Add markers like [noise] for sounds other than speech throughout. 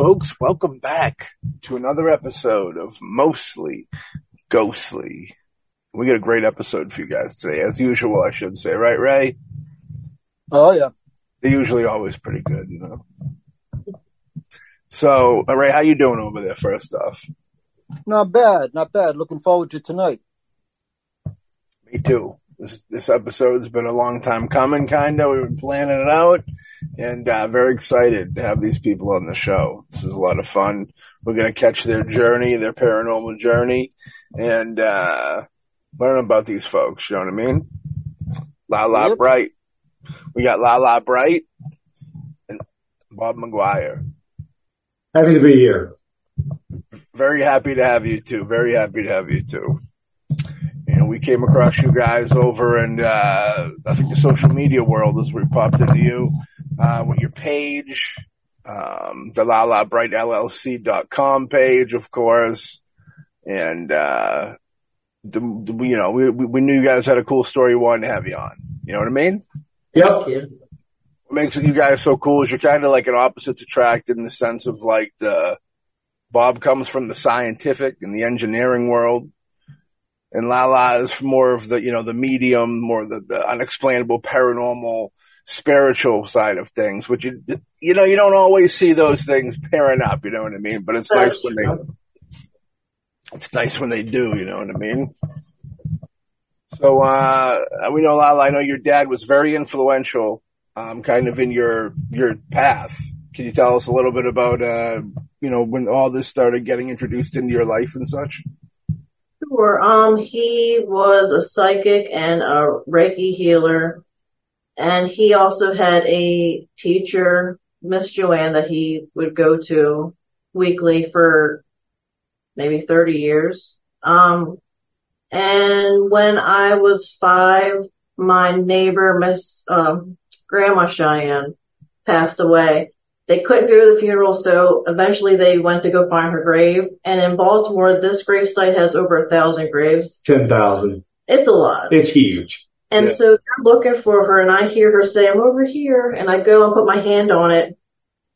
folks, welcome back to another episode of Mostly Ghostly. We got a great episode for you guys today, as usual, I should say, right, Ray? Oh yeah, They're usually always pretty good, you know. So, uh, Ray, how you doing over there? First off, not bad, not bad. Looking forward to tonight. me too. This this episode's been a long time coming, kind of. We've been planning it out, and uh, very excited to have these people on the show. This is a lot of fun. We're gonna catch their journey, their paranormal journey, and uh, learn about these folks. You know what I mean? Lala Yep. Bright. We got Lala Bright and Bob McGwier. Happy to be here. Very happy to have you too. Very happy to have you too. You know, we came across you guys over and uh, I think the social media world is where we popped into you uh, with your page, um, the Lala Bright LLC.com page, of course, and uh, the, the- you know we we knew you guys had a cool story. We wanted to have you on. You know what I mean? Yep. what makes you guys so cool is you're kind of like an opposites attract in the sense of like the Bob comes from the scientific and the engineering world, and Lala is more of the you know the medium, more the, the unexplainable, paranormal, spiritual side of things. Which you you know you don't always see those things pairing up. You know what I mean? But it's nice when they it's nice when they do. You know what I mean? So uh, we know Lala. I know your dad was very influential um, kind of in your your path. Can you tell us a little bit about uh, you know when all this started getting introduced into your life and such? Sure. Um, he was a psychic and a Reiki healer, and he also had a teacher, Miss Joanne, that he would go to weekly for maybe 30 years. Um, and when I was five, my neighbor, Miss um, Grandma Cheyenne, passed away. They couldn't go to the funeral, so eventually they went to go find her grave. And in Baltimore, this gravesite has over a thousand graves. 10,000. It's a lot. It's huge. And Yeah. so they're looking for her and I hear her say, I'm over here. And I go and put my hand on it.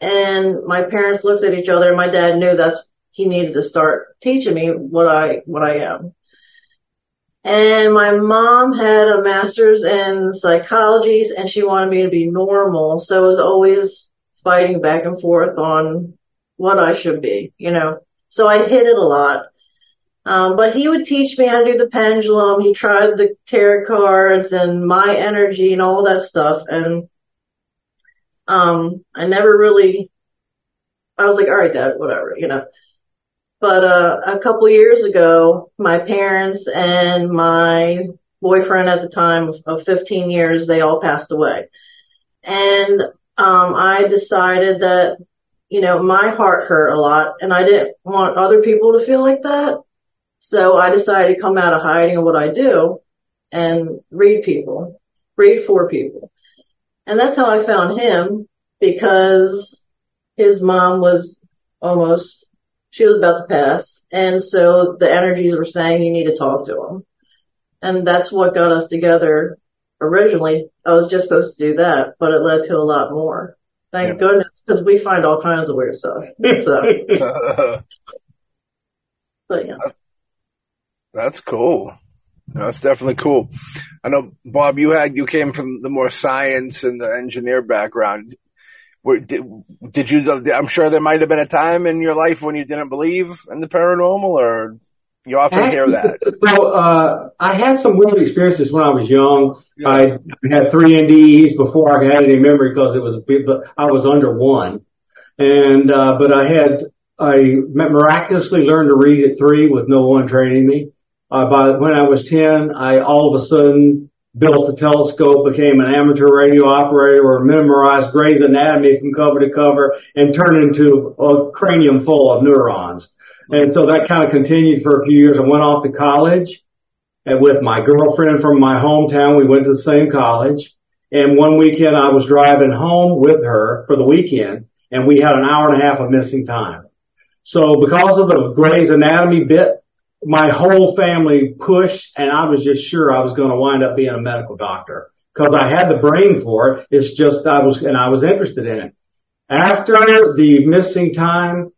And my parents looked at each other and my dad knew that's, he needed to start teaching me what I, what I am. And my mom had a master's in psychology and she wanted me to be normal. So it was always fighting back and forth on what I should be, you know. So I hit it a lot. Um, but he would teach me how to do the pendulum. He tried the tarot cards and my energy and all that stuff. And, um, I never really, I was like, all right, dad, whatever, you know. But, uh, a couple years ago, my parents and my boyfriend at the time of, of 15 years, they all passed away. And, um, I decided that, you know, my heart hurt a lot and I didn't want other people to feel like that. So I decided to come out of hiding of what I do and read people, read for people. And that's how I found him because his mom was almost, she was about to pass. And so the energies were saying you need to talk to him. And that's what got us together originally. I was just supposed to do that, but it led to a lot more. Thank Yeah. goodness, because we find all kinds of weird stuff. So, [laughs] but yeah. That's cool. That's definitely cool. I know, Bob, you had you came from the more science and the engineer background. Were, did, did you? I'm sure there might have been a time in your life when you didn't believe in the paranormal, or you often hear that. Well, uh, I had some weird experiences when I was young. Yeah. I had three NDEs before I had any memory because it was, but I was under one. And, uh, but I had, I miraculously learned to read at three with no one training me. Uh, by when I was 10, I all of a sudden built a telescope, became an amateur radio operator, or memorized Gray's Anatomy from cover to cover, and turned into a cranium full of neurons. And so that kind of continued for a few years. I went off to college and with my girlfriend from my hometown. We went to the same college. And one weekend I was driving home with her for the weekend and we had an hour and a half of missing time. So because of the Gray's Anatomy bit, my whole family pushed and I was just sure I was going to wind up being a medical doctor because I had the brain for it. It's just I was, and I was interested in it. After the missing time,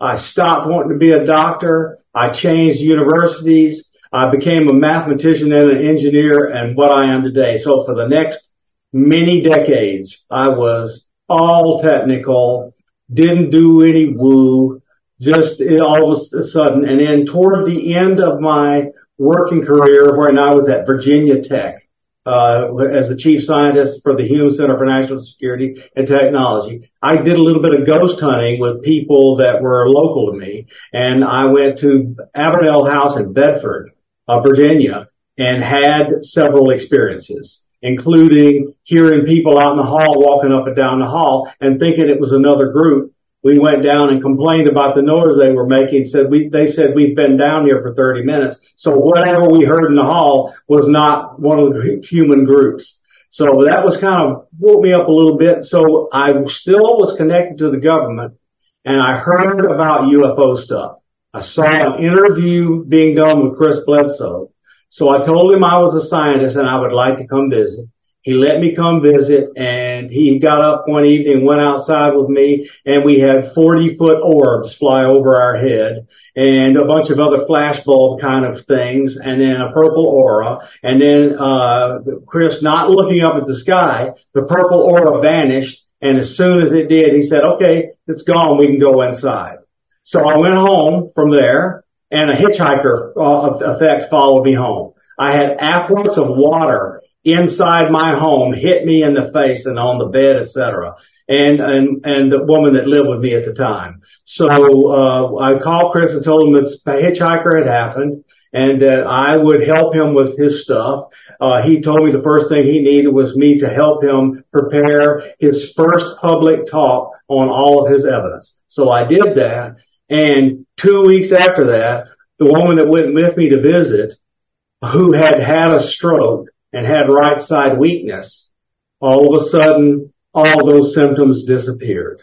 I stopped wanting to be a doctor. I changed universities. I became a mathematician and an engineer and what I am today. So for the next many decades, I was all technical, didn't do any woo, just all of a sudden. And then toward the end of my working career, when I was at Virginia Tech, uh, as the chief scientist for the Hume Center for National Security and Technology. I did a little bit of ghost hunting with people that were local to me, and I went to Abbott House in Bedford, uh, Virginia, and had several experiences, including hearing people out in the hall walking up and down the hall and thinking it was another group we went down and complained about the noise they were making. Said we, they said we've been down here for 30 minutes. So whatever we heard in the hall was not one of the human groups. So that was kind of woke me up a little bit. So I still was connected to the government and I heard about UFO stuff. I saw an interview being done with Chris Bledsoe. So I told him I was a scientist and I would like to come visit. He let me come visit and he got up one evening, went outside with me and we had 40 foot orbs fly over our head and a bunch of other flashbulb kind of things and then a purple aura. And then, uh, Chris not looking up at the sky, the purple aura vanished. And as soon as it did, he said, okay, it's gone. We can go inside. So I went home from there and a hitchhiker uh, effect followed me home. I had aqueducts of water inside my home hit me in the face and on the bed, etc. And, and, and the woman that lived with me at the time. So, uh, I called Chris and told him that a hitchhiker had happened and that I would help him with his stuff. Uh, he told me the first thing he needed was me to help him prepare his first public talk on all of his evidence. So I did that. And two weeks after that, the woman that went with me to visit, who had had a stroke, and had right side weakness, all of a sudden, all those symptoms disappeared.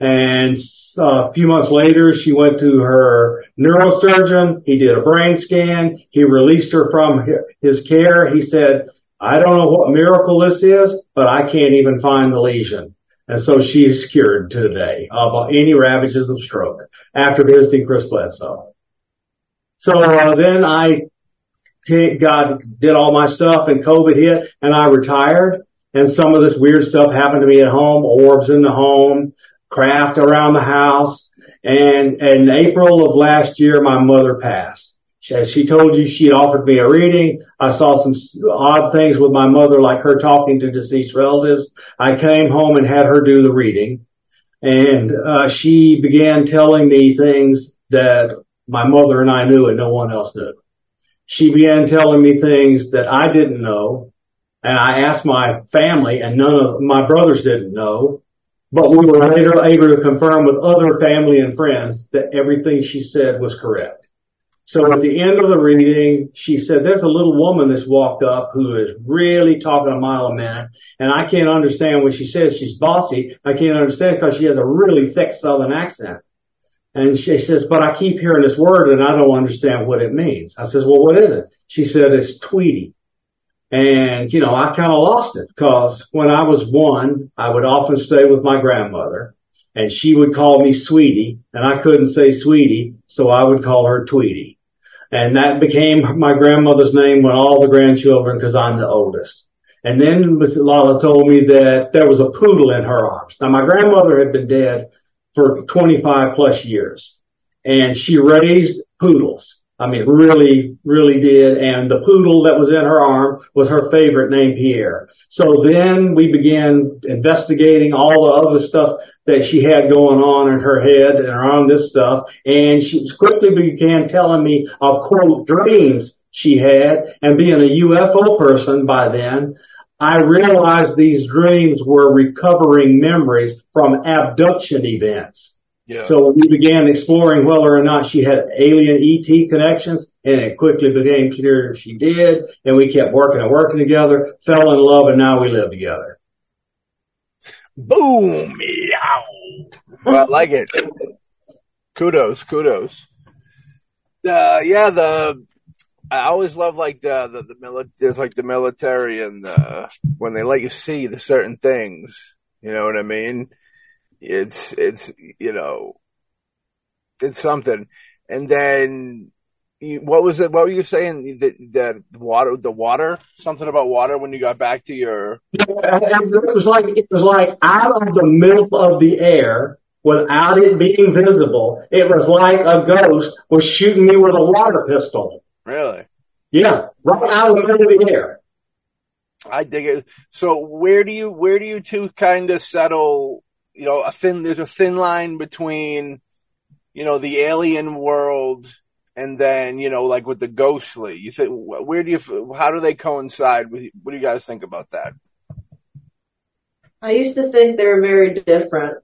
And a few months later, she went to her neurosurgeon. He did a brain scan. He released her from his care. He said, I don't know what miracle this is, but I can't even find the lesion. And so she's cured today of any ravages of stroke after visiting Chris Bledsoe. So uh, then I God did all my stuff and COVID hit and I retired and some of this weird stuff happened to me at home, orbs in the home, craft around the house. And in April of last year, my mother passed. As she told you, she offered me a reading. I saw some odd things with my mother, like her talking to deceased relatives. I came home and had her do the reading. And uh, she began telling me things that my mother and I knew and no one else knew she began telling me things that I didn't know. And I asked my family and none of my brothers didn't know, but we were later able to confirm with other family and friends that everything she said was correct. So at the end of the reading, she said, there's a little woman that's walked up who is really talking a mile a minute. And I can't understand what she says. She's bossy. I can't understand because she has a really thick southern accent. And she says, but I keep hearing this word and I don't understand what it means. I says, well, what is it? She said, it's Tweety. And, you know, I kind of lost it because when I was one, I would often stay with my grandmother and she would call me sweetie and I couldn't say sweetie. So I would call her Tweety. And that became my grandmother's name when all the grandchildren, cause I'm the oldest. And then Lala told me that there was a poodle in her arms. Now my grandmother had been dead for 25 plus years. And she raised poodles. I mean, really, really did. And the poodle that was in her arm was her favorite named Pierre. So then we began investigating all the other stuff that she had going on in her head and around this stuff. And she quickly began telling me of quote dreams she had and being a UFO person by then, I realized these dreams were recovering memories from abduction events. Yeah. So we began exploring whether or not she had alien ET connections and it quickly became clear she did. And we kept working and working together, fell in love, and now we live together. Boom! Meow. Well, I like it. kudos, kudos. Uh, yeah, the I always love like the the, the mili- there's like the military and the when they let you see the certain things. You know what I mean? it's it's you know it's something. And then what was it? What were you saying? The, the water, the water, something about water when you got back to your. It was like it was like out of the middle of the air without it being visible. It was like a ghost was shooting me with a water pistol. Really? Yeah, right out of the middle of the air. I dig it. So where do you where do you two kind of settle? You know, a thin there's a thin line between, you know, the alien world and then you know, like with the ghostly. You think where do you how do they coincide with? What do you guys think about that? I used to think they were very different.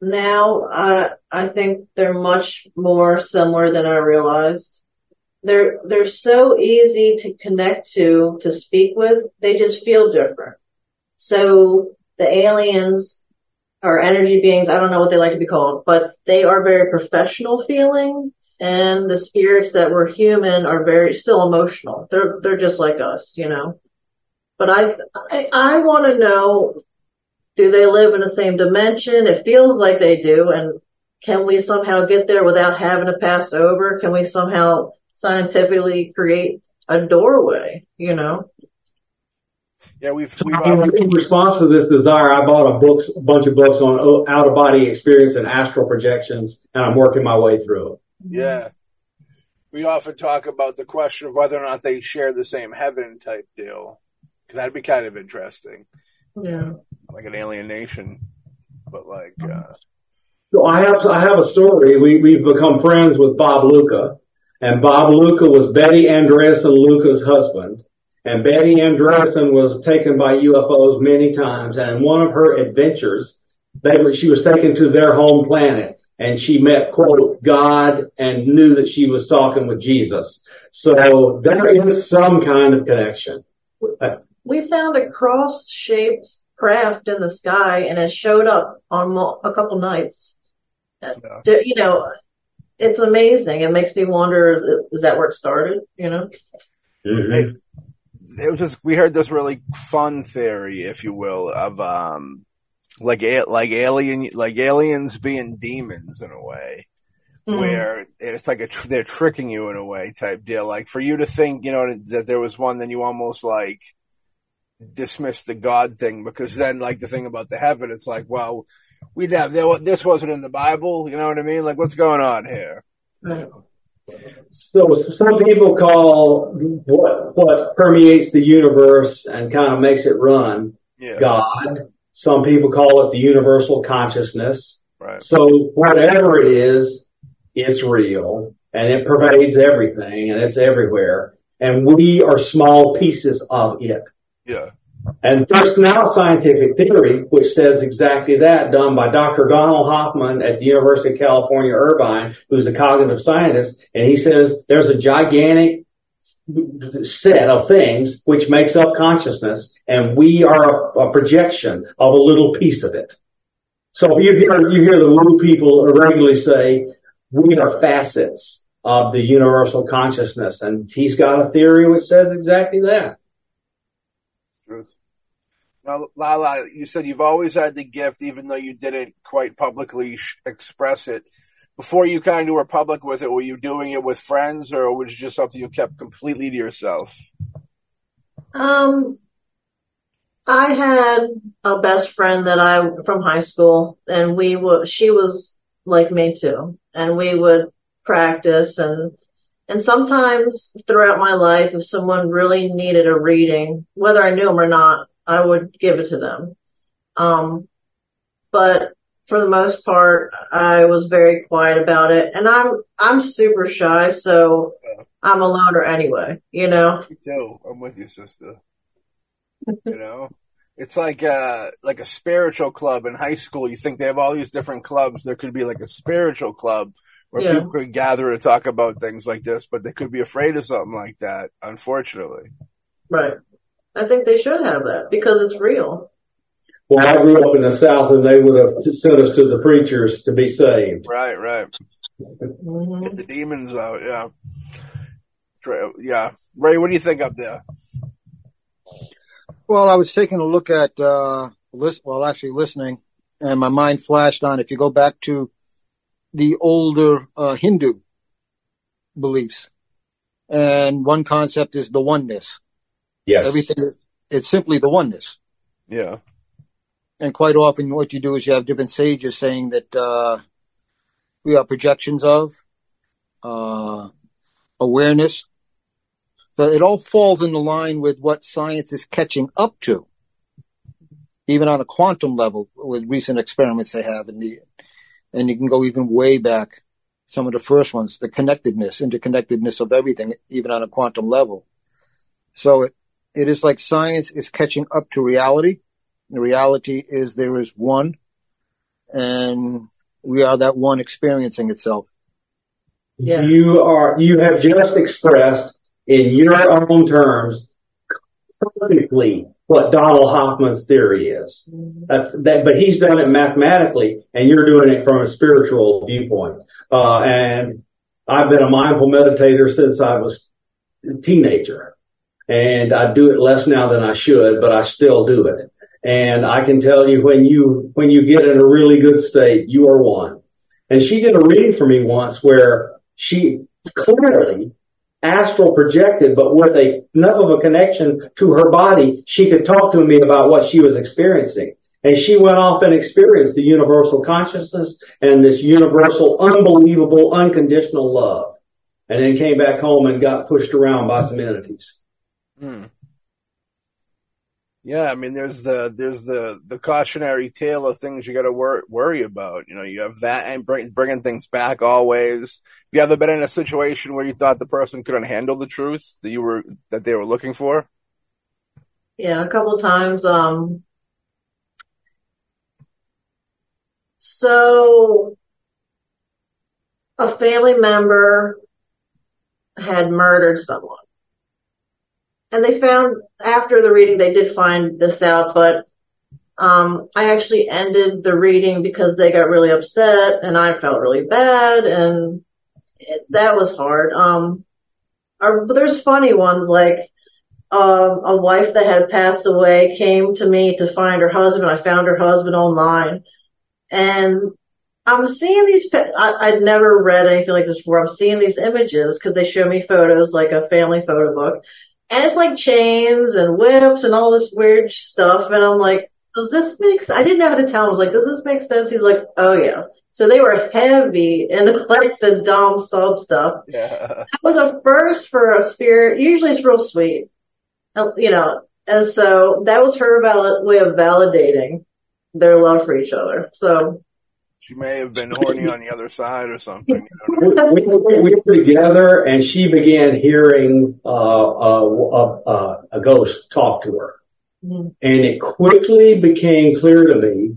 Now, I I think they're much more similar than I realized they're they're so easy to connect to to speak with they just feel different so the aliens are energy beings i don't know what they like to be called but they are very professional feeling and the spirits that were human are very still emotional. They're they're just like us you know? But i i, I want to know do they live in the same dimension? It feels like they do. And can we somehow get there without having to pass over? Can we somehow scientifically create a doorway, you know? Yeah, we've, we've often... in response to this desire, I bought a books, a bunch of books on uh, out of body experience and astral projections, and I'm working my way through it. Yeah, we often talk about the question of whether or not they share the same heaven type deal, because that'd be kind of interesting. Yeah, like an alienation, but like. uh So I have I have a story. We we've become friends with Bob Luca, and Bob Luca was Betty Andreasson Luca's husband. And Betty Andreasson was taken by UFOs many times. And in one of her adventures, they, she was taken to their home planet and she met, quote, God and knew that she was talking with Jesus. So there is some kind of connection. We found a cross shaped craft in the sky and it showed up on a couple nights. Yeah. You know, it's amazing. It makes me wonder, is, is that where it started? You know? Mm-hmm. It, it, was just, we heard this really fun theory, if you will, of, um, like, like alien, like aliens being demons in a way. Mm-hmm. Where it's like a tr- they're tricking you in a way type deal. Like for you to think, you know, that there was one, then you almost like dismiss the God thing because then, like the thing about the heaven, it's like, well, we'd have this wasn't in the Bible. You know what I mean? Like, what's going on here? So some people call what what permeates the universe and kind of makes it run yeah. God. Some people call it the universal consciousness. Right. So whatever it is, it's real and it pervades everything and it's everywhere. And we are small pieces of it. Yeah. And there's now scientific theory which says exactly that, done by Dr. Donald Hoffman at the University of California, Irvine, who's a cognitive scientist, and he says there's a gigantic set of things which makes up consciousness, and we are a, a projection of a little piece of it. So you hear, you hear the woo people regularly say, we are facets of the universal consciousness, and he's got a theory which says exactly that. Truth. Now, Lala, you said you've always had the gift, even though you didn't quite publicly express it. Before you kind of were public with it, were you doing it with friends, or was it just something you kept completely to yourself? Um, I had a best friend that I from high school, and we would. She was like me too, and we would practice and and sometimes throughout my life, if someone really needed a reading, whether I knew them or not, I would give it to them. Um, but for the most part, I was very quiet about it and I'm, I'm super shy. So yeah. I'm a loner anyway, you know? Me too. I'm with you, sister. you know? It's like uh like a spiritual club in high school. You think they have all these different clubs. There could be like a spiritual club where yeah. people could gather to talk about things like this, but they could be afraid of something like that, unfortunately. Right. I think they should have that because it's real. Well, I grew up in the South and they would have sent us to the preachers to be saved. Right, right. Mm-hmm. Get the demons out, yeah. Yeah. Ray, what do you think up there? Well, I was taking a look at, uh, list, well, actually listening and my mind flashed on if you go back to the older uh, Hindu beliefs, and one concept is the oneness. Yes. Everything it's simply the oneness. Yeah. And quite often, what you do is you have different sages saying that uh, we are projections of uh, awareness. So it all falls in the line with what science is catching up to, even on a quantum level with recent experiments they have in the, and you can go even way back. Some of the first ones, the connectedness, interconnectedness of everything, even on a quantum level. So it, it is like science is catching up to reality. The reality is there is one, and we are that one experiencing itself. Yeah. You are, you have just expressed in your own terms perfectly what Donald Hoffman's theory is. That's that, but he's done it mathematically and you're doing it from a spiritual viewpoint. Uh, and I've been a mindful meditator since I was a teenager and I do it less now than I should, but I still do it. And I can tell you when you, when you get in a really good state, you are one. And she did a reading for me once where she clearly astral projected, but with a, enough of a connection to her body, she could talk to me about what she was experiencing. And she went off and experienced the universal consciousness and this universal, unbelievable, unconditional love. And then came back home and got pushed around by some entities. Hmm. Yeah, I mean, there's the there's the the cautionary tale of things you got to wor- worry about. You know, you have that and bring, bringing things back always. Have you ever been in a situation where you thought the person couldn't handle the truth that you were that they were looking for? Yeah, a couple times. Um, so a family member had murdered someone. And they found after the reading, they did find this out, but um, I actually ended the reading because they got really upset and I felt really bad and it, that was hard. Um, but there's funny ones like um, a wife that had passed away came to me to find her husband. I found her husband online and I'm seeing these, I, I'd never read anything like this before. I'm seeing these images because they show me photos like a family photo book and it's like chains and whips and all this weird stuff. And I'm like, does this make sense? I didn't know how to tell him. I was like, does this make sense? He's like, oh yeah. So they were heavy in [laughs] like the Dom sub stuff. Yeah. That was a first for a spirit. Usually it's real sweet, uh, you know. And so that was her valid way of validating their love for each other. So She may have been horny on the other side or something. we, we, we were together and she began hearing uh, a, a, a ghost talk to her. Mhm. And it quickly became clear to me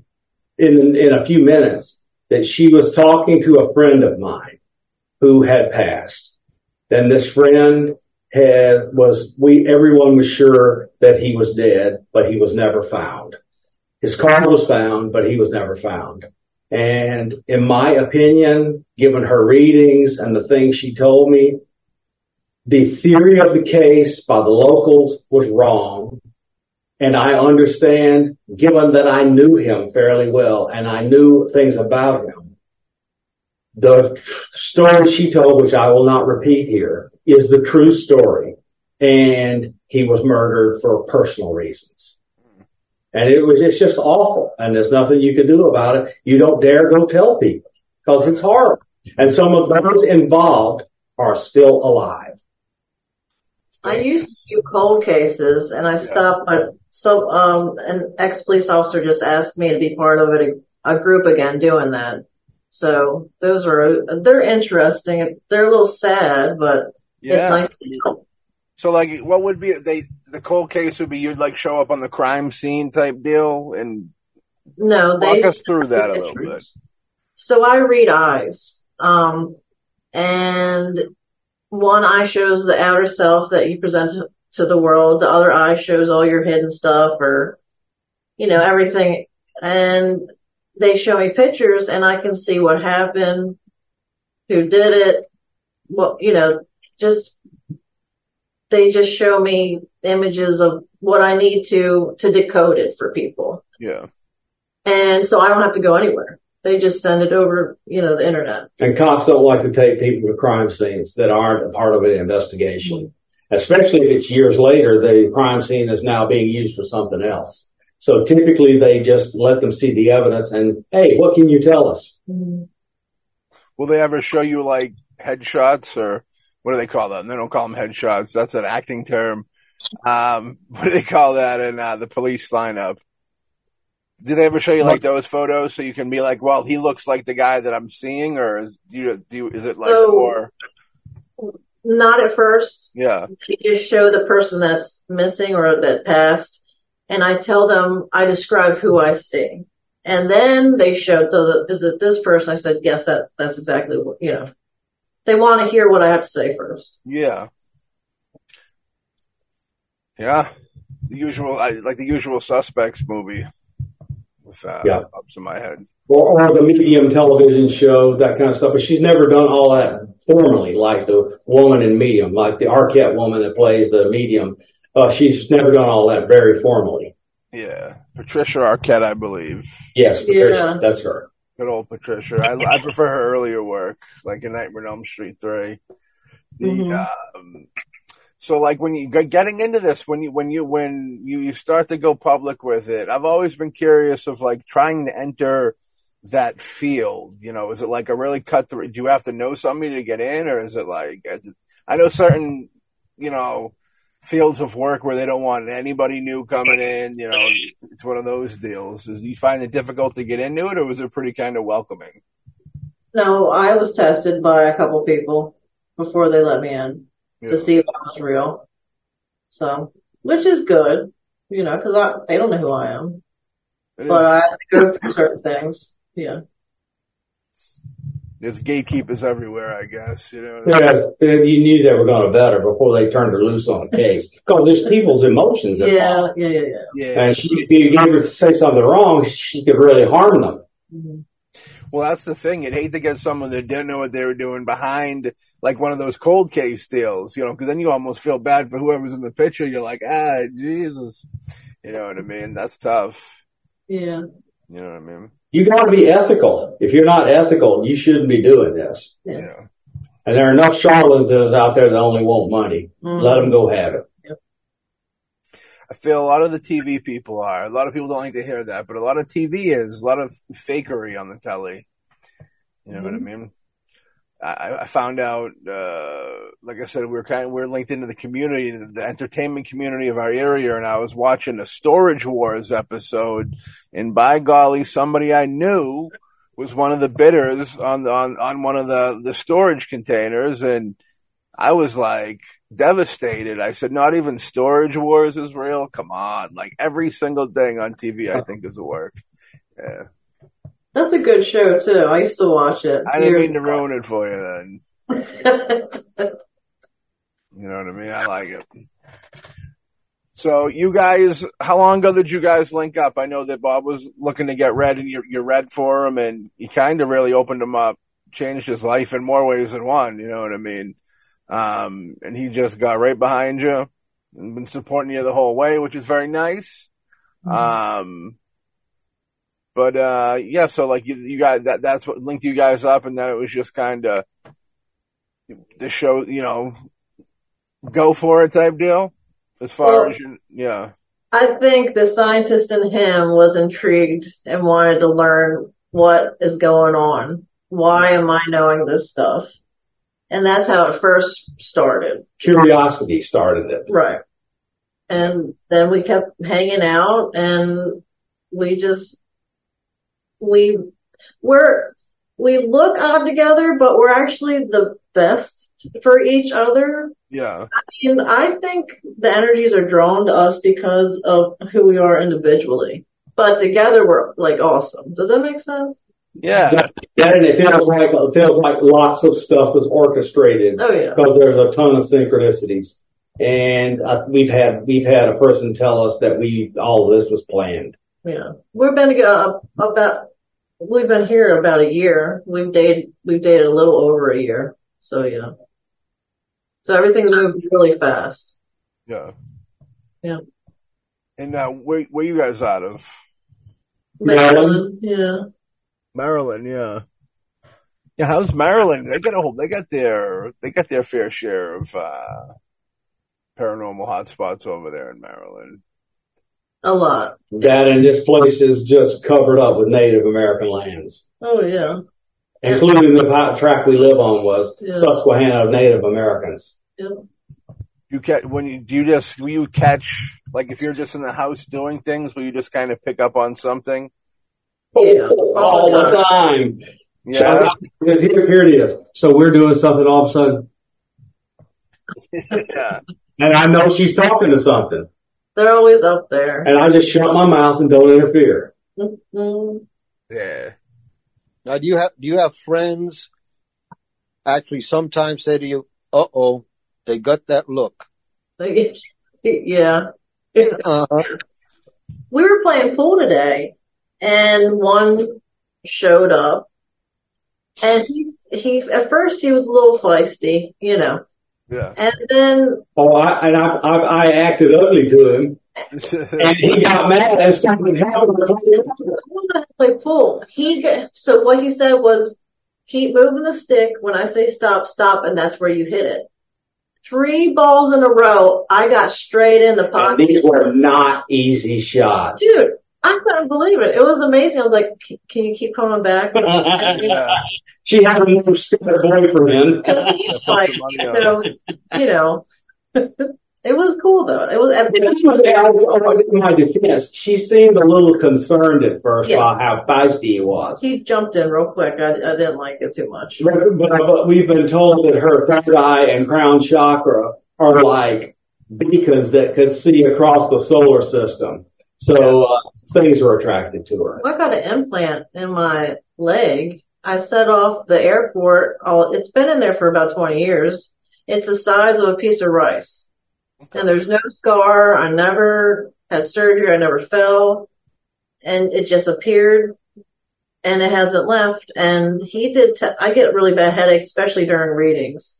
in, in a few minutes that she was talking to a friend of mine who had passed. And this friend had, was, we, everyone was sure that he was dead, but he was never found. His car was found, but he was never found. And in my opinion, given her readings and the things she told me, the theory of the case by the locals was wrong. And I understand, given that I knew him fairly well and I knew things about him, the story she told, which I will not repeat here, is the true story. And he was murdered for personal reasons. And it was, it's just awful. And there's nothing you can do about it. You don't dare go tell people because it's horrible. And some of those involved are still alive. I used to do cold cases and I stopped, but so, um, an ex-police officer just asked me to be part of it, a group again doing that. So those are, they're interesting. They're a little sad, but Yeah. it's nice to know. So like, what would be they? The cold case would be you'd like show up on the crime scene type deal and No, walk they, us through that a little bit. so I read eyes. Um, and one eye shows the outer self that you present to- to the world. The other eye shows all your hidden stuff or, you know, everything. And they show me pictures and I can see what happened, who did it, what, you know, just, they just show me images of what I need to, to decode it for people. Yeah. And so I don't have to go anywhere. They just send it over, you know, the internet. And cops don't like to take people to crime scenes that aren't a part of an investigation, especially if it's years later, the crime scene is now being used for something else. So typically they just let them see the evidence and, hey, what can you tell us? Mm-hmm. Will they ever show you like headshots or what do they call them? They don't call them headshots. That's an acting term. Um, [laughs] what do they call that in uh, the police lineup? Did they ever show you like those photos so you can be like, well, he looks like the guy that I'm seeing, or is do you, do you, is it like more? Not at first. Yeah, They just show the person that's missing or that passed. And I tell them, I describe who I see. And then they show, does it, is it this person? I said, yes, that, that's exactly what, you know. They want to hear what I have to say first. yeah, yeah. The usual, I, like the usual suspects movie. With uh, Yeah. ups in my head. Or, or the medium television show, that kind of stuff. But she's never done all that formally, like the woman in medium, like the Arquette woman that plays the medium. Uh, she's never done all that very formally. Yeah, Patricia Arquette, I believe. Yes, Patricia, Yeah. that's her. Good old Patricia. I, I prefer her earlier work, like in Nightmare on Elm Street three. The Mhm. um, so like when you get- getting into this, when you when you when you, you start to go public with it, I've always been curious of like trying to enter that field. You know, is it like a really cut through? Do you have to know somebody to get in, or is it like I know certain you know fields of work where they don't want anybody new coming in. You know, it's one of those deals. Is you find it difficult to get into it, or was it pretty kind of welcoming? No, I was tested by a couple people before they let me in Yeah. to see if I was real. So, which is good, you know, cause I, they don't know who I am, It is- but I go through certain things. Yeah. There's gatekeepers everywhere, I guess. You know, Yeah, you knew they were going to vet her before they turned her loose on a case. Because there's people's emotions Yeah, involved. yeah, yeah, yeah. yeah. And she, if you gave her to say something wrong, she could really harm them. Mhm. Well, that's the thing. You'd hate to get someone that didn't know what they were doing behind, like one of those cold case deals, you know, because then you almost feel bad for whoever's in the picture. You're like, ah, Jesus, you know what I mean? That's tough. Yeah. You know what I mean? You got to be ethical. If you're not ethical, you shouldn't be doing this. Yeah. Yeah. And there are enough charlatans out there that only want money. Mhm. Let them go have it. I feel a lot of the TV people are. A lot of people don't like to hear that, but a lot of TV is a lot of fakery on the telly. You know what I mean? I, I found out, uh, like I said, we are kind of, we are linked into the community, the entertainment community of our area, and I was watching a Storage Wars episode, and by golly, somebody I knew was one of the bidders on the, on, on one of the, the storage containers, and I was like devastated. I said, not even Storage Wars is real? Come on. Like every single thing on TV, I [laughs] think is a work. Yeah. That's a good show too. I used to watch it. I didn't mean to ruin it for you then. [laughs] You know what I mean? I like it. So you guys, how long ago did you guys link up? I know that Bob was looking to get read and you, you read for him and you kind of really opened him up, changed his life in more ways than one. You know what I mean? Um, and he just got right behind you and been supporting you the whole way, which is very nice. Um, but, uh, yeah, so like you, you guys, that, that's what linked you guys up and then it was just kind of the show, you know, go for it type deal as far Well- as you, yeah. I think the scientist in him was intrigued and wanted to learn what is going on. Why am I knowing this stuff? And that's how it first started. Curiosity started it. Right. And then we kept hanging out and we just, we, we're, we look odd together, but we're actually the best for each other. Yeah. And I think the energies are drawn to us because of who we are individually. But together we're like awesome. Does that make sense? Yeah. Yeah, and it feels like it feels like lots of stuff was orchestrated Oh yeah. because there's a ton of synchronicities. And uh, we've had we've had a person tell us that we all this was planned. Yeah. We've been together about, we've been here about a year. We've dated, we've dated a little over a year. So yeah. So everything's moved really fast. Yeah. Yeah. And now, where where you guys out of? Maryland. Yeah. Maryland, yeah. Yeah, how's Maryland? They got a whole, they got their, they got their fair share of, uh, paranormal hotspots over there in Maryland. A lot. That and this place is just covered up with Native American lands, Oh yeah. including the pa- track we live on was Yeah. Susquehanna of Native Americans. yeah. You catch, when you, do you just, will you catch, like if you're just in the house doing things, will you just kind of pick up on something? Oh, yeah. All the time. Yeah. Because here, here it is. So we're doing something all of a sudden, [laughs] yeah. and I know she's talking to something, They're always up there. and I just shut my mouth and don't interfere. Mhm. Yeah. Now, do you have do you have friends actually sometimes say to you, "Uh oh, they got that look"? Like, [laughs] yeah. Uh-huh. We were playing pool today and one showed up and he, he, at first he was a little feisty, you know, Yeah. and then Oh, I, and I, I, I acted ugly to him, [laughs] and he got mad and started having a I play pool. He, so what he said was, keep moving the stick. When I say stop, stop, and that's where you hit it. Three balls in a row. I got straight in the And pocket. these were not easy shots. Dude, I couldn't believe it. It was amazing. I was like, can you keep coming back? yeah. [laughs] she had a more stupid boyfriend. Because he's Put like, some money on so, you know, [laughs] it was cool though. It was, This was I was- in my defense. She seemed a little concerned at first Yeah. about how feisty he was. he jumped in real quick. I, I didn't like it too much. But, but, but we've been told that her third eye and crown chakra are like beacons that could see across the solar system. So uh, things are attracted to her. I got an implant in my leg. I set off the airport. Oh, it's been in there for about 20 years. It's the size of a piece of rice. And there's no scar. I never had surgery. I never fell. And it just appeared and it hasn't left. And he did, te- I get really bad headaches, especially during readings.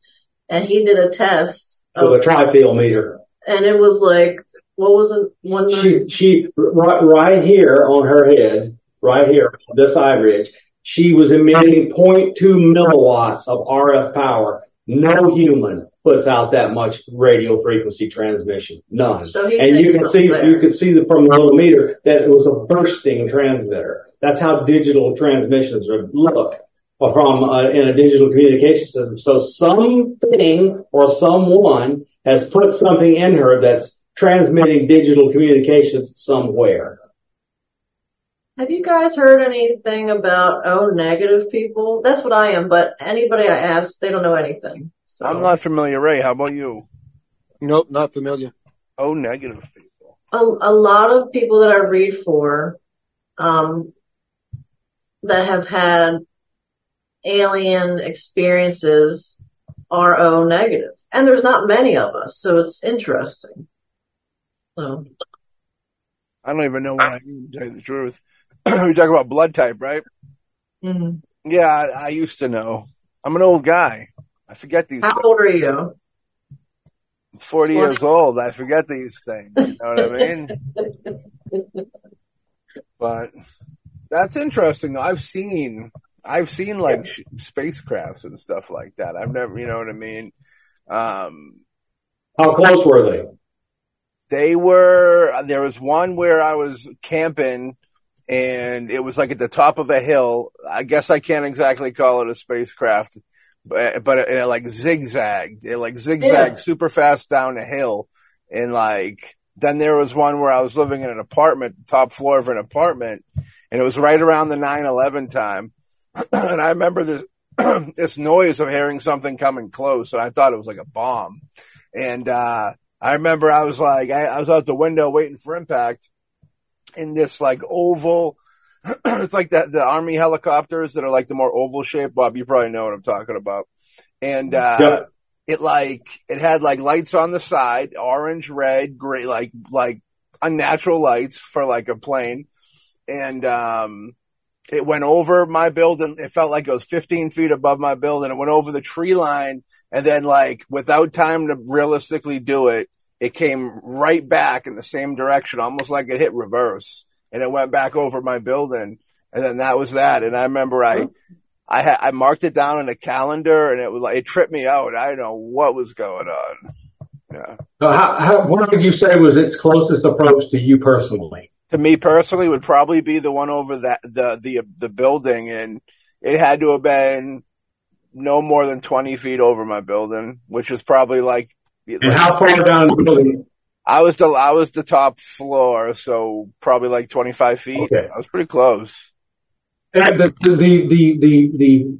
And he did a test With of, a trifield meter. and it was like, what was it? One, She, she, right, right here on her head, right here, on this eye ridge, she was emitting 0.2 milliwatts of RF power. No human puts out that much radio frequency transmission. None. so And you can see, there. you can see the, from the little meter that it was a bursting transmitter. That's how digital transmissions look from uh, in a digital communication system. So something or someone has put something in her that's transmitting digital communications somewhere. Have you guys heard anything about O negative people? That's what I am, but anybody I ask, they don't know anything. So I'm not familiar, Ray. How about you? Nope, not familiar. Oh, negative people. a, a lot of people that I read for, um, that have had alien experiences are O negative. And there's not many of us, so it's interesting. So, I don't even know what I mean, to tell you the truth. [clears throat] we talk about blood type, right? mhm. Yeah, I, I used to know. I'm an old guy. I forget these how things. old are you? 40 years old. I forget these things. You know what I mean? [laughs] but that's interesting. I've seen, I've seen like sh- spacecrafts and stuff like that. I've never, you know what I mean? Um, How close were they? They were, there was one where I was camping and it was like at the top of a hill. I guess I can't exactly call it a spacecraft, but, but it, it like zigzagged. It like zigzagged Yeah. super fast down a hill. And like, then there was one where I was living in an apartment, the top floor of an apartment, and it was right around the 9-11 time. [clears throat] and I remember this, [clears throat] this noise of hearing something coming close, and I thought it was like a bomb. And, uh, I remember I was like, I, I was out the window waiting for impact in this like oval, [clears throat] it's like that, the army helicopters that are like the more oval shaped. Bob, you probably know what I'm talking about. And, uh, Yep. it like, it had like lights on the side, orange, red, gray, like, like unnatural lights for like a plane. And, um, it went over my building. It felt like it was 15 feet above my building. It went over the tree line and then like without time to realistically do it, it came right back in the same direction, almost like it hit reverse. and it went back over my building. And then that was that. And I remember I, I had, I marked it down in a calendar and it was like, it tripped me out. I didn't know what was going on. Yeah. So how, how, what would you say was its closest approach to you personally? To me personally would probably be the one over that, the, the, the building and it had to have been no more than 20 feet over my building, which was probably like, And how far down the building? I was the, I was the top floor. So probably like 25 feet. Okay. I was pretty close. And the, the, the, the, the,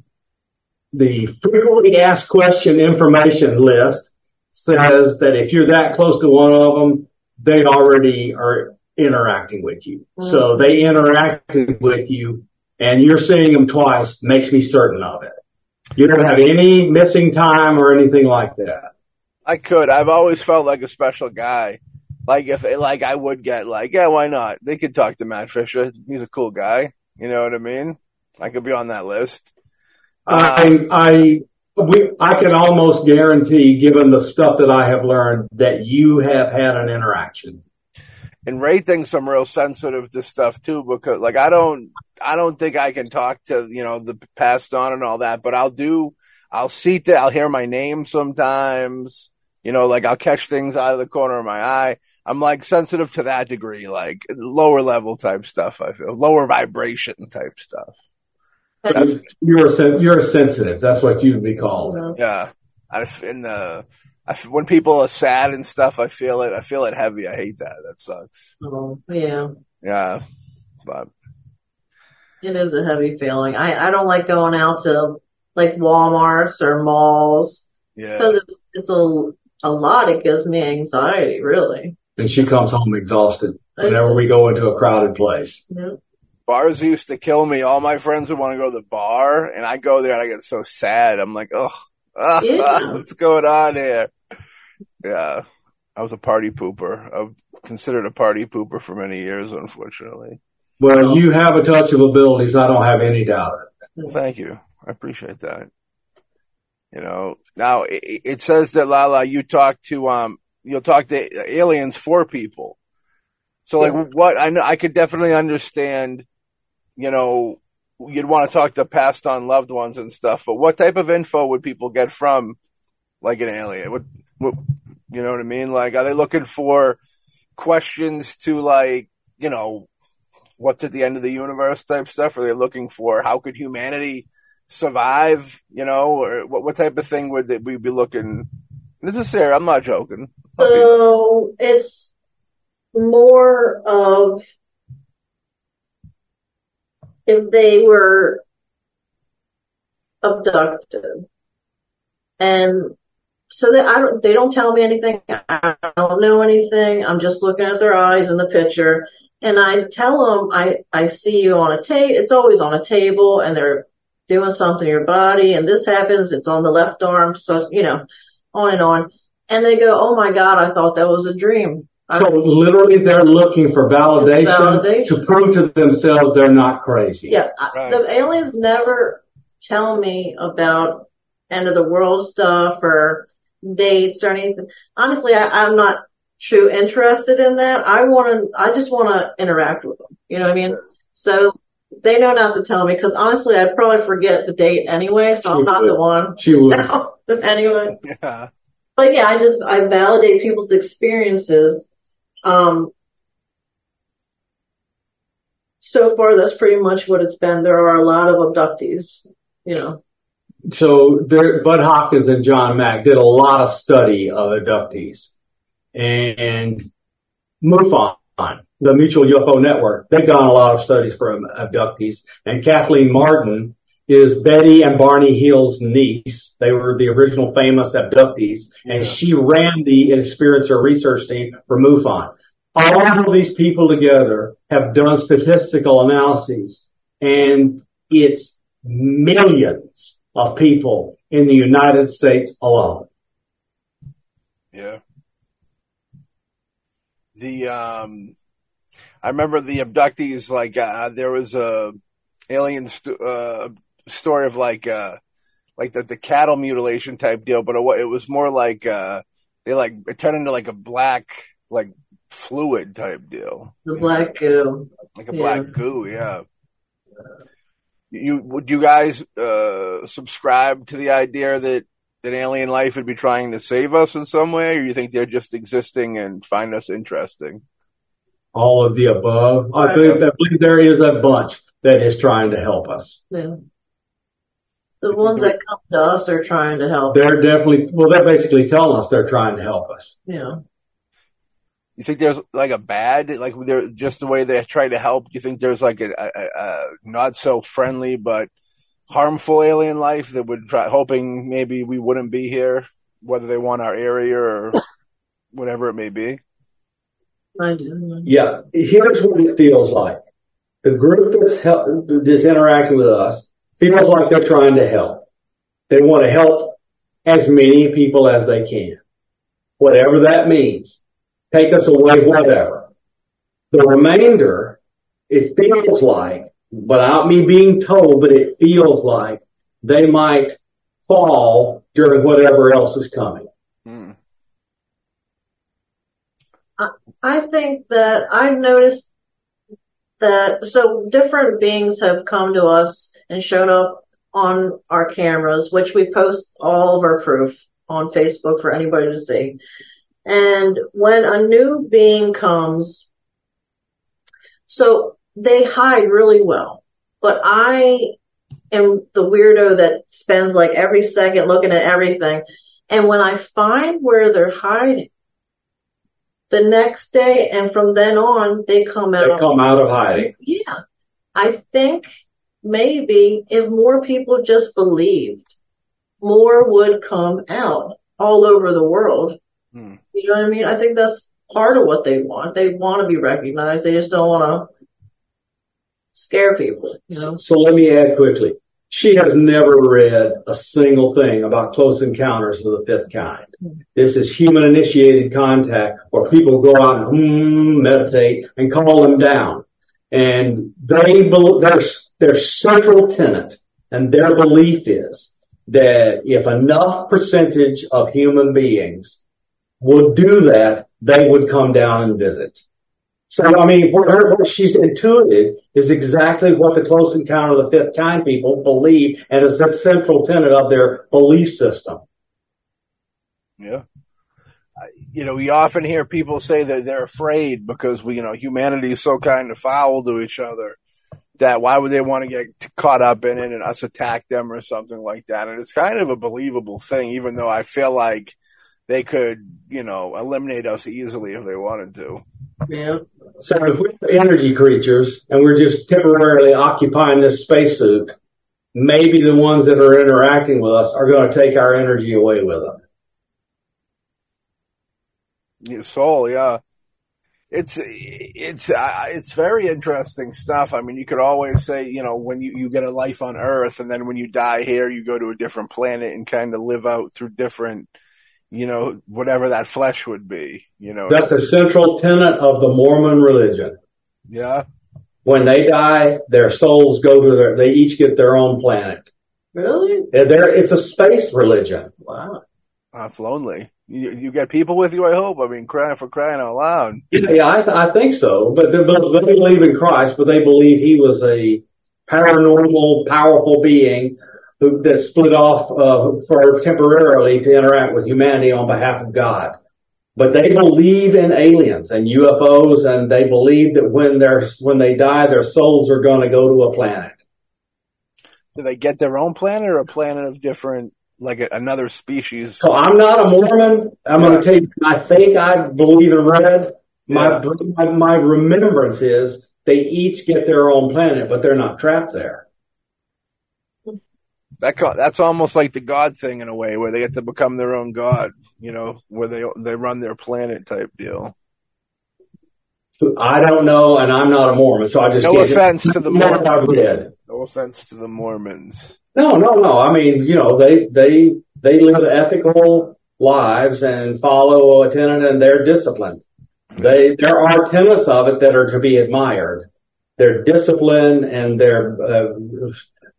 the frequently asked question information list says that if you're that close to one of them, they already are interacting with you. Hmm. So they interacted with you and you're seeing them twice makes me certain of it. You don't have any missing time or anything like that. I could. I've always felt like a special guy. Like if, like I would get like, yeah, why not? They could talk to Matt Fisher. He's a cool guy. You know what I mean? I could be on that list. I, I, we, I can almost guarantee, given the stuff that I have learned, that you have had an interaction. And Ray thinks I'm real sensitive to stuff too, because like I don't, I don't think I can talk to you know the passed on and all that, but I'll do. I'll see that. I'll hear my name sometimes. You know, like I'll catch things out of the corner of my eye. I'm like sensitive to that degree, like lower level type stuff. I feel lower vibration type stuff. You're a, sen- you're a sensitive. That's what you'd be called. Yeah, I in the I, when people are sad and stuff, I feel it. I feel it heavy. I hate that. That sucks. Oh, yeah. Yeah, but It is a heavy feeling. I, I don't like going out to like Walmarts or malls yeah, because it's, it's a, a lot. It gives me anxiety, really. And she comes home exhausted whenever we go into a crowded place. Yeah. bars used to kill me. All my friends would want to go to the bar, and I go there and I get so sad. I'm like, oh, Yeah. [laughs] what's going on here? Yeah, I was a party pooper. I've considered a party pooper for many years, unfortunately. Well, you have a touch of abilities. I don't have any doubt. Well, thank you. I appreciate that. You know, now it, it says that Lala, you talk to um, you'll talk to aliens for people. So like, what I know, I could definitely understand. You know, you'd want to talk to passed on loved ones and stuff, but what type of info would people get from like an alien? What, what, you know what I mean? Like, are they looking for questions to like, you know, what's at the end of the universe type stuff? Are they looking for how could humanity survive? You know, or what, what type of thing would they, we be looking? This is serious. I'm not joking. So it's more of if they were abducted and so they, I don't, they don't tell me anything. I don't know anything. I'm just looking at their eyes in the picture and I tell them I, I see you on a table. It's always on a table and they're doing something to your body and this happens. It's on the left arm. So, you know, on and on. And they go, Oh my God, I thought that was a dream. So literally they're looking for validation, Validation. to prove to themselves they're not crazy. Yeah, Right. the aliens never tell me about end of the world stuff or dates or anything. Honestly, I, I'm not too interested in that. I want to, I just want to interact with them. You know what I mean? So they know not to tell me because honestly, I'd probably forget the date anyway. So She I'm not would. the one. She would. anyway. [laughs] yeah. But yeah, I just, I validate people's experiences. Um, so far, that's pretty much what it's been. There are a lot of abductees, you know. So there, Bud Hopkins and John Mack did a lot of study of abductees and MUFON, the Mutual UFO Network, they've done a lot of studies for abductees and Kathleen Marden is Betty and Barney Hill's niece. They were the original famous abductees and she ran the experiencer research team for MUFON. All of these people together have done statistical analyses and it's millions of people in the United States alone. Yeah. The um, I remember the abductees. Like uh, there was a alien st- uh, story of like uh, like the, the cattle mutilation type deal, but it, it was more like uh, they like it turned into like a black like fluid type deal. The black goo. Like a Yeah. black goo, yeah. You would you guys uh, subscribe to the idea that that alien life would be trying to save us in some way, or you think they're just existing and find us interesting? All of the above. I think I believe there is a bunch that is trying to help us. Yeah. The ones that come to us are trying to help. They're definitely, well, they're basically telling us they're trying to help us. Yeah. You think there's like a bad, like they're just the way they try to help? You think there's like a, a, a not so friendly but harmful alien life that would try, hoping maybe we wouldn't be here, whether they want our area or [laughs] whatever it may be? I do. Yeah, here's what it feels like. The group that's, help, that's interacting with us feels like they're trying to help. They want to help as many people as they can. Whatever that means. Take us away, whatever. The remainder, it feels like, without me being told, but it feels like they might fall during whatever else is coming. Hmm. I think that I've noticed that so different beings have come to us and shown up on our cameras, which we post all of our proof on Facebook for anybody to see. And when a new being comes, so they hide really well, but I am the weirdo that spends like every second looking at everything. And when I find where they're hiding, the next day and from then on, they come out. They come out of hiding. Yeah. I think maybe if more people just believed, more would come out all over the world. Hmm. You know what I mean? I think that's part of what they want. They want to be recognized. They just don't want to scare people, you know? So let me add quickly. She has never read a single thing about close encounters of the fifth kind. This is human initiated contact where people go out and hmm, meditate and call them down. And they, bel- their, central tenet and their belief is that if enough percentage of human beings would do that, they would come down and visit. So, I mean, what, her, what she's intuited is exactly what the close encounter of the fifth kind people believe and is the central tenet of their belief system. Yeah. You know, we often hear people say that they're afraid because we, you know, humanity is so kind of foul to each other that why would they want to get caught up in it and us attack them or something like that? And it's kind of a believable thing, even though I feel like they could, you know, eliminate us easily if they wanted to. Yeah. So if we're energy creatures and we're just temporarily occupying this spacesuit, maybe the ones that are interacting with us are going to take our energy away with them. Your soul, yeah. It's it's uh, it's very interesting stuff. I mean, you could always say, you know, when you, you get a life on Earth, and then when you die here, you go to a different planet and kind of live out through different, you know, whatever that flesh would be. You know, That's a central tenet of the Mormon religion. yeah, When they die, their souls go to their, they each get their own planet. Really? And there, it's a space religion. Wow. that's lonely. You, you get people with you, I hope. I mean, crying for crying out loud. Yeah, I, th- I think so. But they, but they believe in Christ, but they believe he was a paranormal, powerful being who that split off uh, for temporarily to interact with humanity on behalf of God. But they believe in aliens and UFOs, and they believe that when they're when they die, their souls are going to go to a planet. Do they get their own planet or a planet of different, like a, another species? So I'm not a Mormon. I'm going to tell you, I think I believe in red. My, Yeah. my, my remembrance is they each get their own planet, but they're not trapped there. That that's almost like the God thing in a way, where they get to become their own God. You know, where they they run their planet type deal. I don't know, and I'm not a Mormon, so I just No offense to the Mormons. No offense to the Mormons. No, no, no. I mean, you know, they they they live ethical lives and follow a tenet and they're disciplined. They there are tenets of it that are to be admired. Their discipline and their uh,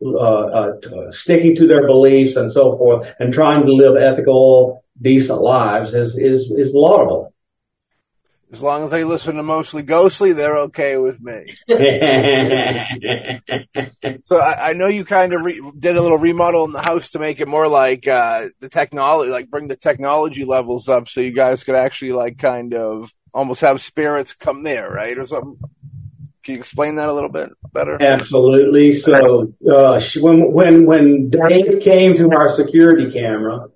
uh, uh, sticking to their beliefs and so forth, and trying to live ethical, decent lives is is is laudable. As long as they listen to mostly ghostly, they're okay with me. [laughs] So I, I know you kind of re- did a little remodel in the house to make it more like uh, the technology, like bring the technology levels up, so you guys could actually like kind of almost have spirits come there, right, or something. Can you explain that a little bit better? Absolutely. So uh, when when when Dave came to our security camera,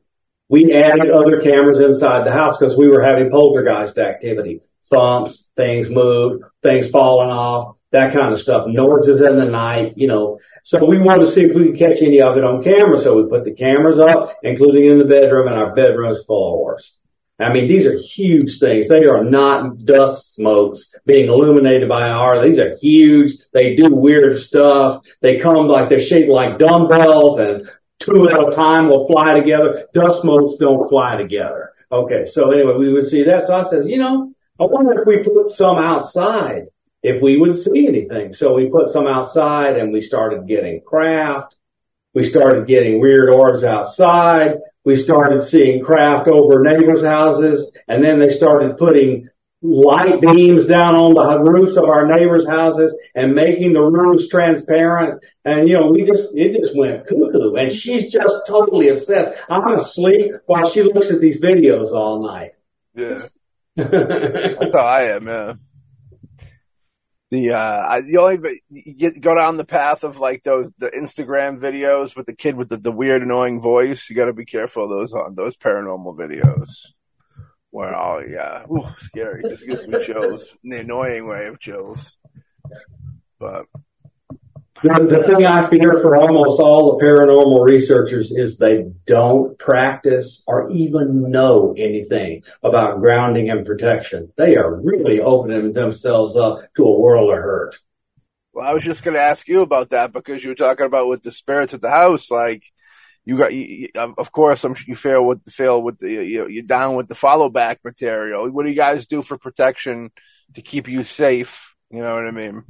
we added other cameras inside the house because we were having poltergeist activity, thumps, things moved, things falling off, that kind of stuff, noises in the night, you know. So we wanted to see if we could catch any of it on camera. So we put the cameras up, including in the bedroom, and our bedroom's full of ours. I mean, these are huge things. They are not dust smokes being illuminated by our, these are huge. They do weird stuff. They come like they're shaped like dumbbells and two at a time will fly together. Dust smokes don't fly together. Okay. So anyway, we would see that. So I said, you know, I wonder if we put some outside, if we would see anything. So we put some outside and we started getting craft. We started getting weird orbs outside. We started seeing craft over neighbors' houses and then they started putting light beams down on the roofs of our neighbors' houses and making the roofs transparent. And you know, we just, it just went cuckoo and she's just totally obsessed. I'm asleep while she looks at these videos all night. Yeah, that's how I am. Yeah. The uh, the only you get go down the path of like those the Instagram videos with the kid with the, the weird annoying voice. You got to be careful of those on those paranormal videos. Where oh yeah, Ooh, scary. Just gives me chills in the annoying way of chills. But The, the thing I fear for almost all the paranormal researchers is they don't practice or even know anything about grounding and protection. They are really opening themselves up to a world of hurt. well, I was just going to ask you about that because you were talking about with the spirits at the house, like. You got, you, of course, I'm you fail with the feel with the you, you're down with the follow back material. What do you guys do for protection to keep you safe? You know what I mean?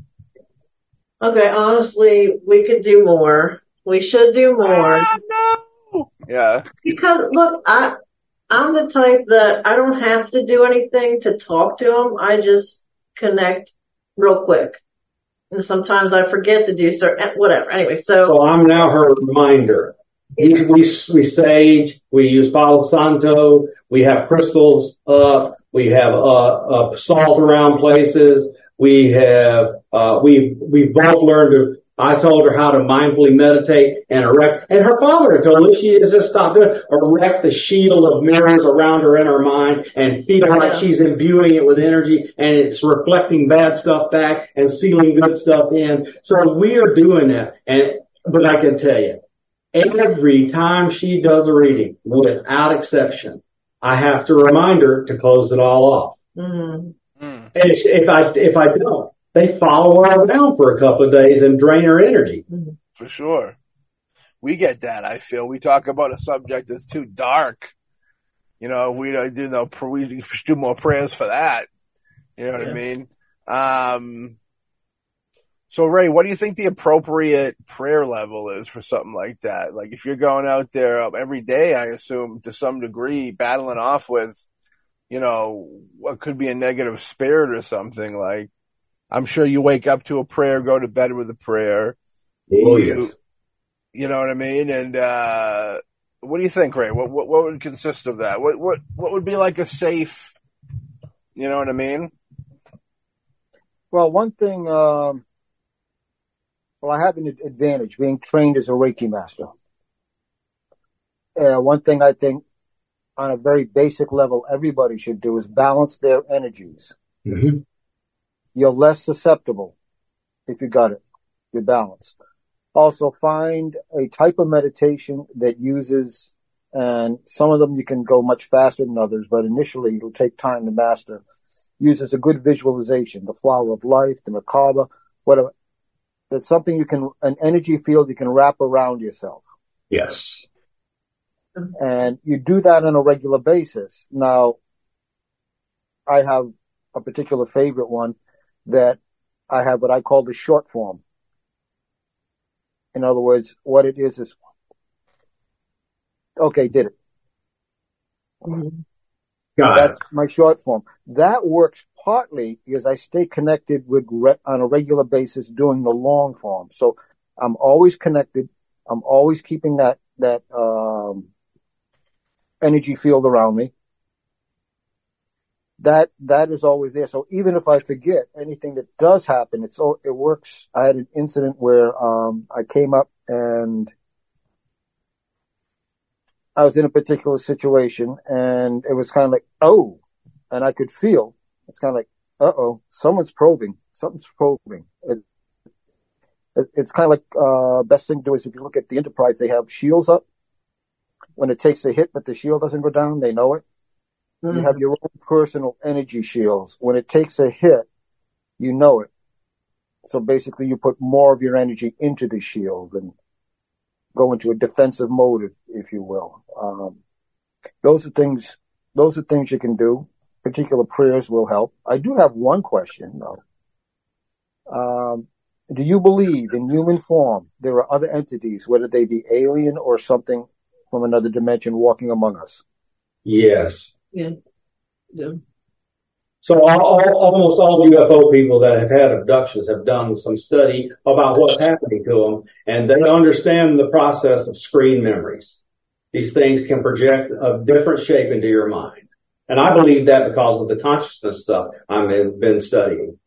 Okay, honestly, we could do more. We should do more. Ah, no. Yeah, Because look, I, I'm the type that I don't have to do anything to talk to them. I just connect real quick. And sometimes I forget to do certain, whatever. Anyway, so, So I'm now her reminder. We, we, we sage, we use Palo Santo, we have crystals up, we have, uh, uh, salt around places, we have, uh, we, we both learned to, I told her how to mindfully meditate and erect, and her father had told her she has just stop doing, it, erect the shield of mirrors around her in her mind and feel like she's imbuing it with energy and it's reflecting bad stuff back and sealing good stuff in. So we are doing that. And, but I can tell you, every time she does a reading, without exception, I have to remind her to close it all off. mm, Mm. And if if I, if I don't, they follow her around for a couple of days and drain her energy. for sure. We get that. I feel we talk about a subject that's too dark. You know, we don't do no, we should do more prayers for that. You know what I mean? Um, so Ray, what do you think the appropriate prayer level is for something like that? Like if you're going out there every day, I assume to some degree battling off with, you know, what could be a negative spirit or something like, I'm sure you wake up to a prayer, go to bed with a prayer. Oh, you, yes. you know what I mean? And, uh, what do you think, Ray? What, what, what would consist of that? What, what, what would be like a safe, you know what I mean? Well, one thing, um, well, I have an advantage being trained as a Reiki master. Uh, one thing I think on a very basic level everybody should do is balance their energies. Mhm. You're less susceptible if you got it. You're balanced. Also find a type of meditation that uses, and some of them you can go much faster than others, but initially it'll take time to master. Uses a good visualization, the flower of life, the Merkaba, whatever. That's something you can, an energy field you can wrap around yourself. Yes. And you do that on a regular basis. Now, I have a particular favorite one that I have what I call the short form. In other words, what it is is, okay, did it. mm, Got That's it. my short form. That works partly because I stay connected with re- on a regular basis doing the long form. So I'm always connected. I'm always keeping that that um, energy field around me. That that is always there. So even if I forget anything that does happen, it's all it works. I had an incident where um, I came up and I was in a particular situation, and it was kind of like, oh, and I could feel it's kind of like, uh oh, someone's probing, something's probing. It, it, it's kind of like uh, best thing to do is if you look at the Enterprise, they have shields up. When it takes a hit, but the shield doesn't go down, they know it. You have your own personal energy shields. When it takes a hit, you know it. So basically, you put more of your energy into the shield and go into a defensive mode, if, if you will. Um, those are things. Those are things you can do. Particular prayers will help. I do have one question though. Um, do you believe in human form there are other entities, whether they be alien or something from another dimension, walking among us? Yes. Yeah. Yeah. So all, all, almost all UFO people that have had abductions have done some study about what's happening to them, and they understand the process of screen memories. These things can project a different shape into your mind. And I believe that because of the consciousness stuff I've been, been studying.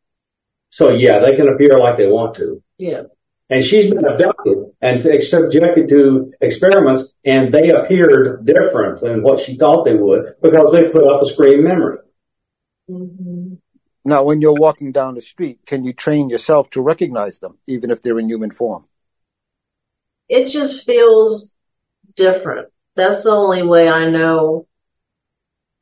So yeah, they can appear like they want to. Yeah. And she's been abducted and subjected to experiments and they appeared different than what she thought they would because they put up a screen memory. hmm Now, when you're walking down the street, can you train yourself to recognize them, even if they're in human form? It just feels different. That's the only way I know.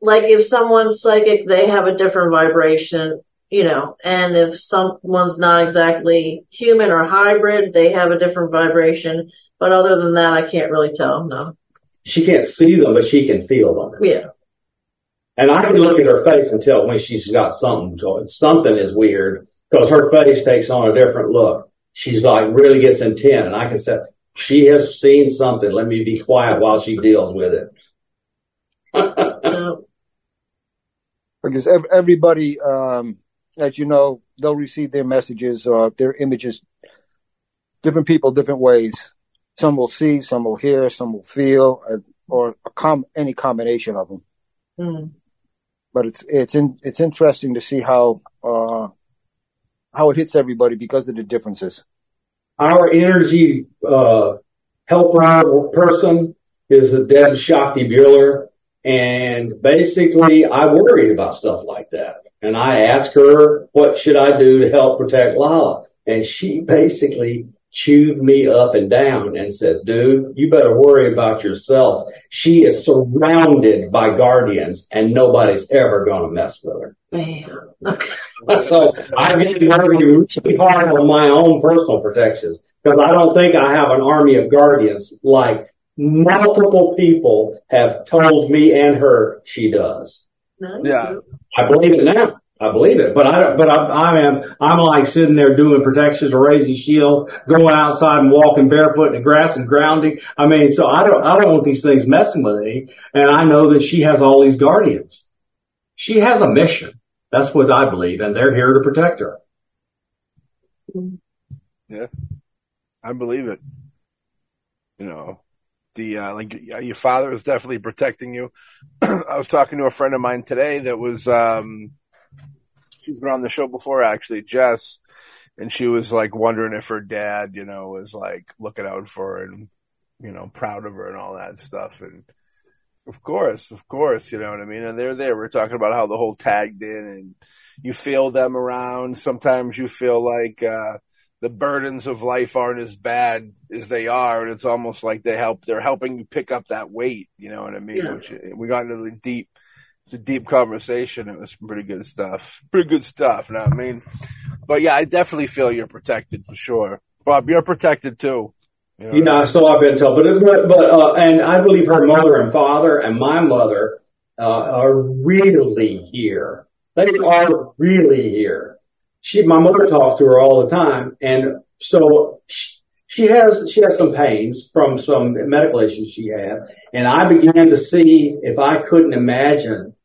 Like if someone's psychic, they have a different vibration, you know, and if someone's not exactly human or hybrid, they have a different vibration. But other than that, I can't really tell. No. She can't see them, but she can feel them. Yeah. And I can look at her face and tell when she's got something, so something is weird because her face takes on a different look. She's like really gets intent and I can say, she has seen something. Let me be quiet while she deals with it. [laughs] No. Because everybody, um, as you know, they'll receive their messages or their images, different people, different ways. Some will see, some will hear, some will feel, uh, or a com- any combination of them. Mm. But it's it's in, it's interesting to see how uh, how it hits everybody because of the differences. Our energy, uh, helper person is a Deb Shakti Bueller. And basically I worry about stuff like that. And I asked her, what should I do to help protect Lala? And she basically chewed me up and down and said, dude, you better worry about yourself. She is surrounded by guardians and nobody's ever going to mess with her. Man. Okay. [laughs] So I'm getting worried really hard on my own personal protections because I don't think I have an army of guardians like multiple people have told me and her she does. No, Yeah. I believe it now. I believe it, but I don't, but I, I am, I'm like sitting there doing protections or raising shields, going outside and walking barefoot in the grass and grounding. I mean, so I don't, I don't want these things messing with me. And I know that she has all these guardians. She has a mission. That's what I believe. And they're here to protect her. Mm-hmm. Yeah. I believe it. You know, the uh, like your father is definitely protecting you. [clears throat] I was talking to a friend of mine today that was um she's been on the show before actually, Jess, and she was like wondering if her dad, you know, was like looking out for her and you know, proud of her and all that stuff and of course, of course, you know what I mean? And they're there. We're talking about how the whole tagged in and you feel them around. Sometimes you feel like uh the burdens of life aren't as bad as they are, and it's almost like they help. They're helping you pick up that weight. You know what I mean? Yeah. Which we got into the deep. It's a deep conversation. It was pretty good stuff. Pretty good stuff. You know what I mean? But yeah, I definitely feel you're protected for sure. Bob, you're protected too. You know, You know, so I've been told, but, but, but, uh, and I believe her mother and father and my mother, uh, are really here. They are really here. She, my mother talks to her all the time. And so she, she has, she has some pains from some medical issues she had. And I began to see if I couldn't imagine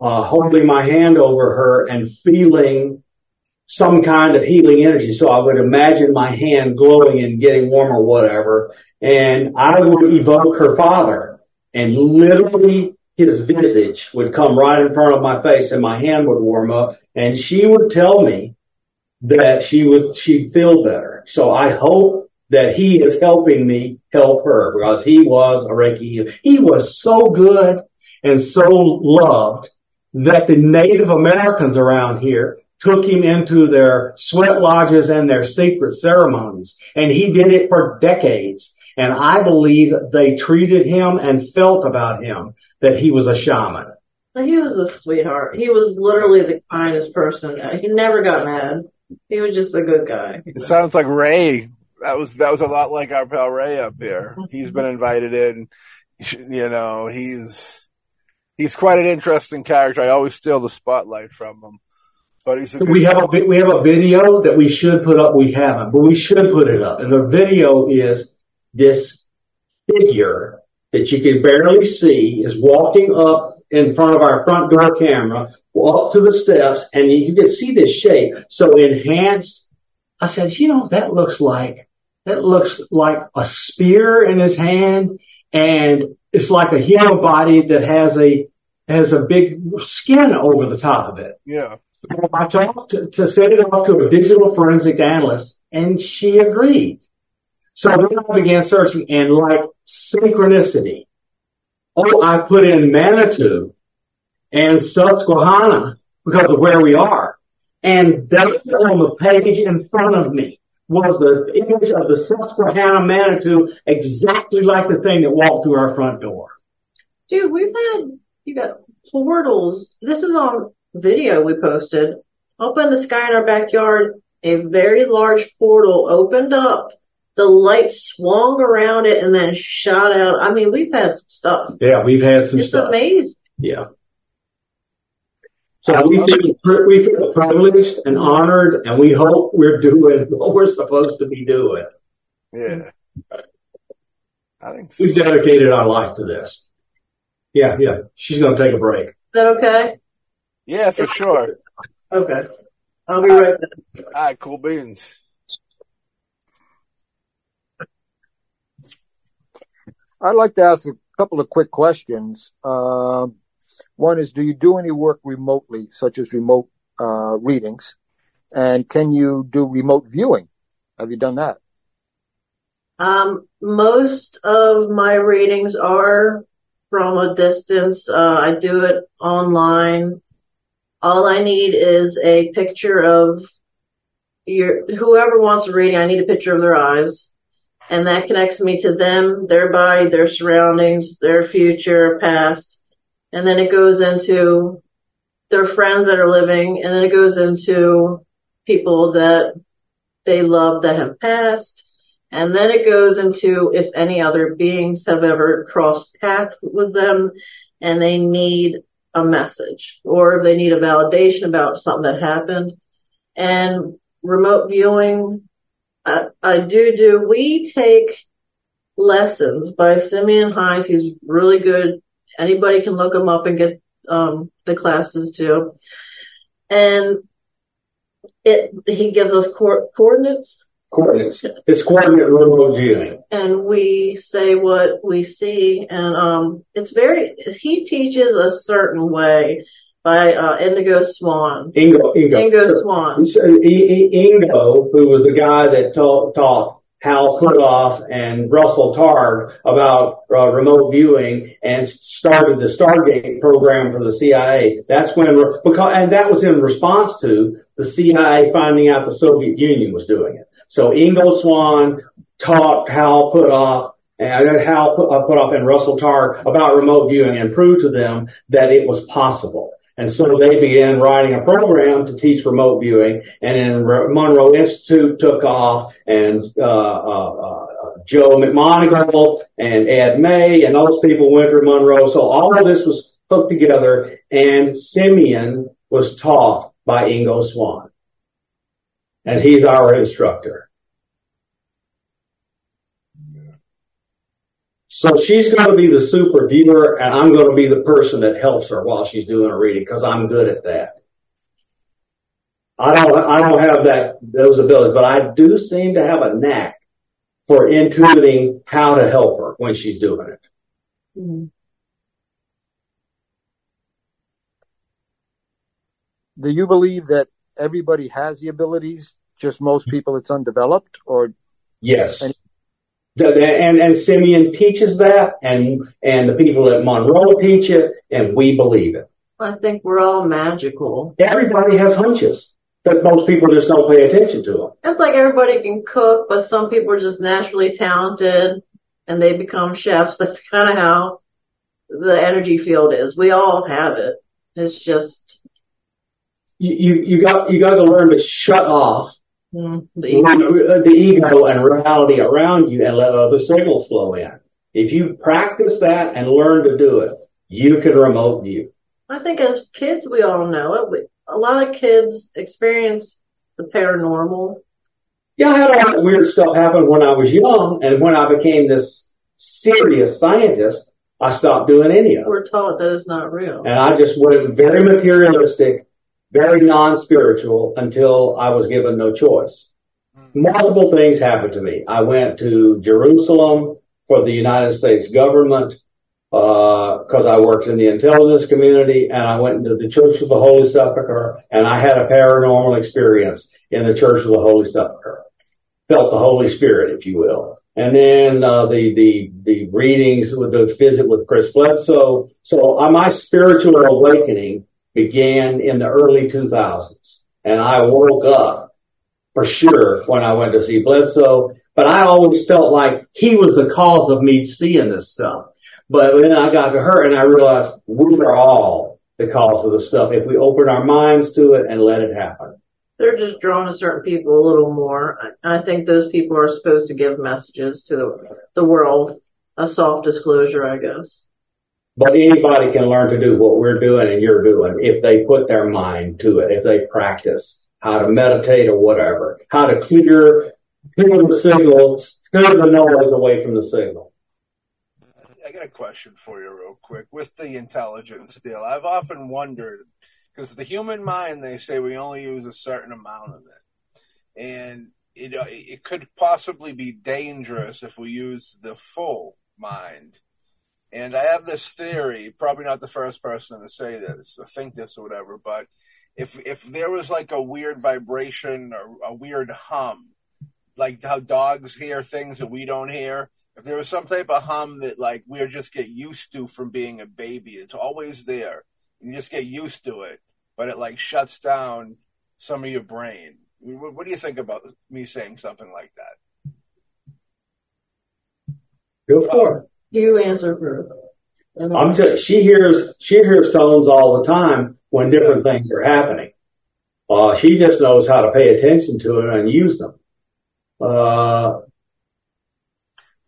uh, holding my hand over her and feeling some kind of healing energy. So I would imagine my hand glowing and getting warm or whatever. And I would evoke her father and literally his visage would come right in front of my face and my hand would warm up and she would tell me that she would, she'd feel better. So I hope that he is helping me help her because he was a Reiki. healer. He was so good and so loved that the Native Americans around here took him into their sweat lodges and their secret ceremonies. And he did it for decades. And I believe they treated him and felt about him that he was a shaman. He was a sweetheart. He was literally the kindest person. He never got mad. He was just a good guy. It sounds like Ray. That was that was a lot like our pal Ray up here. He's been invited in. You know, he's he's quite an interesting character. I always steal the spotlight from him. But he's a we have a we have a video that we should put up. We haven't, but we should put it up. And the video is this figure that you can barely see is walking up in front of our front door camera, up to the steps, and you can see this shape. So enhanced. I said, you know, that looks like that looks like a spear in his hand, and it's like a human body that has a has a big skin over the top of it. Yeah. I talked to, to send it off to a digital forensic analyst, and she agreed. So then I began searching, and like synchronicity, oh, I put in Manitou and Susquehanna because of where we are, and that's on the page in front of me was the image of the Susquehanna Manitou, exactly like the thing that walked through our front door. Dude, we've had you got portals. This is on video we posted. Up in the sky in our backyard, a very large portal opened up. The light swung around it and then shot out. I mean, we've had some stuff. Yeah, we've had some it's stuff. amazing. Yeah. So we feel, we feel privileged and honored and we hope we're doing [laughs] what we're supposed to be doing. Yeah. I think so. We've dedicated our life to this. Yeah, yeah. She's going to take a break. Is that okay? Yeah, for sure. Okay. I'll be right back. All right, cool beans. I'd like to ask a couple of quick questions. Um, one is, do you do any work remotely, such as remote uh, readings? And can you do remote viewing? Have you done that? Um, most of my readings are from a distance. Uh, I do it online. All I need is a picture of your, whoever wants a reading, I need a picture of their eyes. And that connects me to them, their body, their surroundings, their future, past. And then it goes into their friends that are living, and then it goes into people that they love that have passed. And then it goes into if any other beings have ever crossed paths with them and they need a message or they need a validation about something that happened. And remote viewing, I, I do do, we take lessons by Simeon Hein. He's really good. Anybody can look him up and get, um, the classes too. And it, he gives us co- coordinates Coordinates. It's coordinate viewing. and we say what we see and um it's very he teaches a certain way by uh Indigo Swan. Ingo, Ingo. Ingo Swann. So, I- I- Ingo, who was the guy that taught, taught Hal Puthoff and Russell Targ about uh, remote viewing and started the Stargate program for the CIA. That's when, because, and that was in response to the CIA finding out the Soviet Union was doing it. So Ingo Swann taught Hal Puthoff and Hal put, Puthoff and Russell Targ about remote viewing and proved to them that it was possible. And so they began writing a program to teach remote viewing, and then Monroe Institute took off, and uh, uh, uh, Joe McMoneagle and Ed May and those people went to Monroe. So all of this was put together, and Simeon was taught by Ingo Swann, and he's our instructor. So she's going to be the super viewer and I'm going to be the person that helps her while she's doing a reading because I'm good at that. I don't, I don't have that, those abilities, but I do seem to have a knack for intuiting how to help her when she's doing it. Mhm. Do you believe that everybody has the abilities, just most people it's undeveloped, or Yes. And- The- the- And, and Simeon teaches that and, and the people at Monroe teach it and we believe it. I think we're all magical. Everybody has hunches, but most people just don't pay attention to them. It's like everybody can cook, but some people are just naturally talented and they become chefs. [laughs] That's kind of how the energy field is. We all have it. It's just You, you, you got, you got to learn to shut off mm, the ego. the ego and reality around you and let other signals flow in. If you practice that and learn to do it, you can remote view. I think as kids, we all know it. We, a lot of kids experience the paranormal. Yeah, I had a lot of weird stuff happen when I was young, and when I became this serious scientist, I stopped doing any of it. We're taught that it's not real. And I just went very materialistic, very non-spiritual until I was given no choice. Multiple things happened to me. I went to Jerusalem for the United States government, uh, cause I worked in the intelligence community and I went into the Church of the Holy Sepulchre and I had a paranormal experience in the Church of the Holy Sepulchre. Felt the Holy Spirit, if you will. And then, uh, the, the, the readings with the visit with Chris Bledsoe. So uh, my spiritual awakening began in the early 2000s and I woke up for sure when I went to see Bledsoe, but I always felt like he was the cause of me seeing this stuff. But then I got to her and I realized we are all the cause of the stuff if we open our minds to it and let it happen. They're just drawn to certain people a little more. I, think those people are supposed to give messages to the, the world. A soft disclosure, I guess. But anybody can learn to do what we're doing and you're doing if they put their mind to it, if they practice how to meditate or whatever, how to clear, clear the signals, clear the noise away from the signal. I got a question for you, real quick. With the intelligence deal, I've often wondered because the human mind, they say we only use a certain amount of it, and it it could possibly be dangerous if we use the full mind. And I have this theory, probably not the first person to say this or think this or whatever, but if if there was like a weird vibration or a weird hum, like how dogs hear things that we don't hear, if there was some type of hum that like we just get used to from being a baby, it's always there. You just get used to it, but it like shuts down some of your brain. What, what do you think about me saying something like that? Go for it. You answer first. And I'm just, she hears, she hears tones all the time when different things are happening. Uh, she just knows how to pay attention to it and use them. Uh,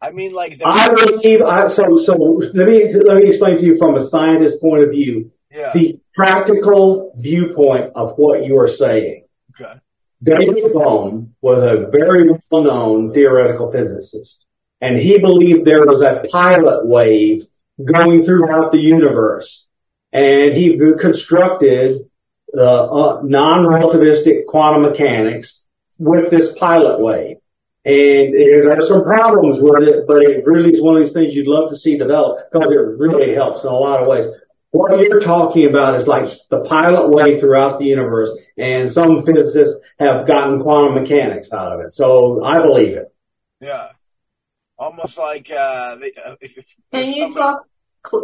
I mean, like the I believe, I, so, so let me, let me explain to you from a scientist point of view, yeah. the practical viewpoint of what you are saying. Okay. David Bohm was a very well-known theoretical physicist, and he believed there was a pilot wave going throughout the universe, and he constructed the uh, non-relativistic quantum mechanics with this pilot wave. And there are some problems with it, but it really is one of these things you'd love to see develop because it really helps in a lot of ways. What you're talking about is like the pilot wave throughout the universe, and some physicists have gotten quantum mechanics out of it. So I believe it. Yeah. Almost like uh, the, uh if, if Can if you somebody- talk?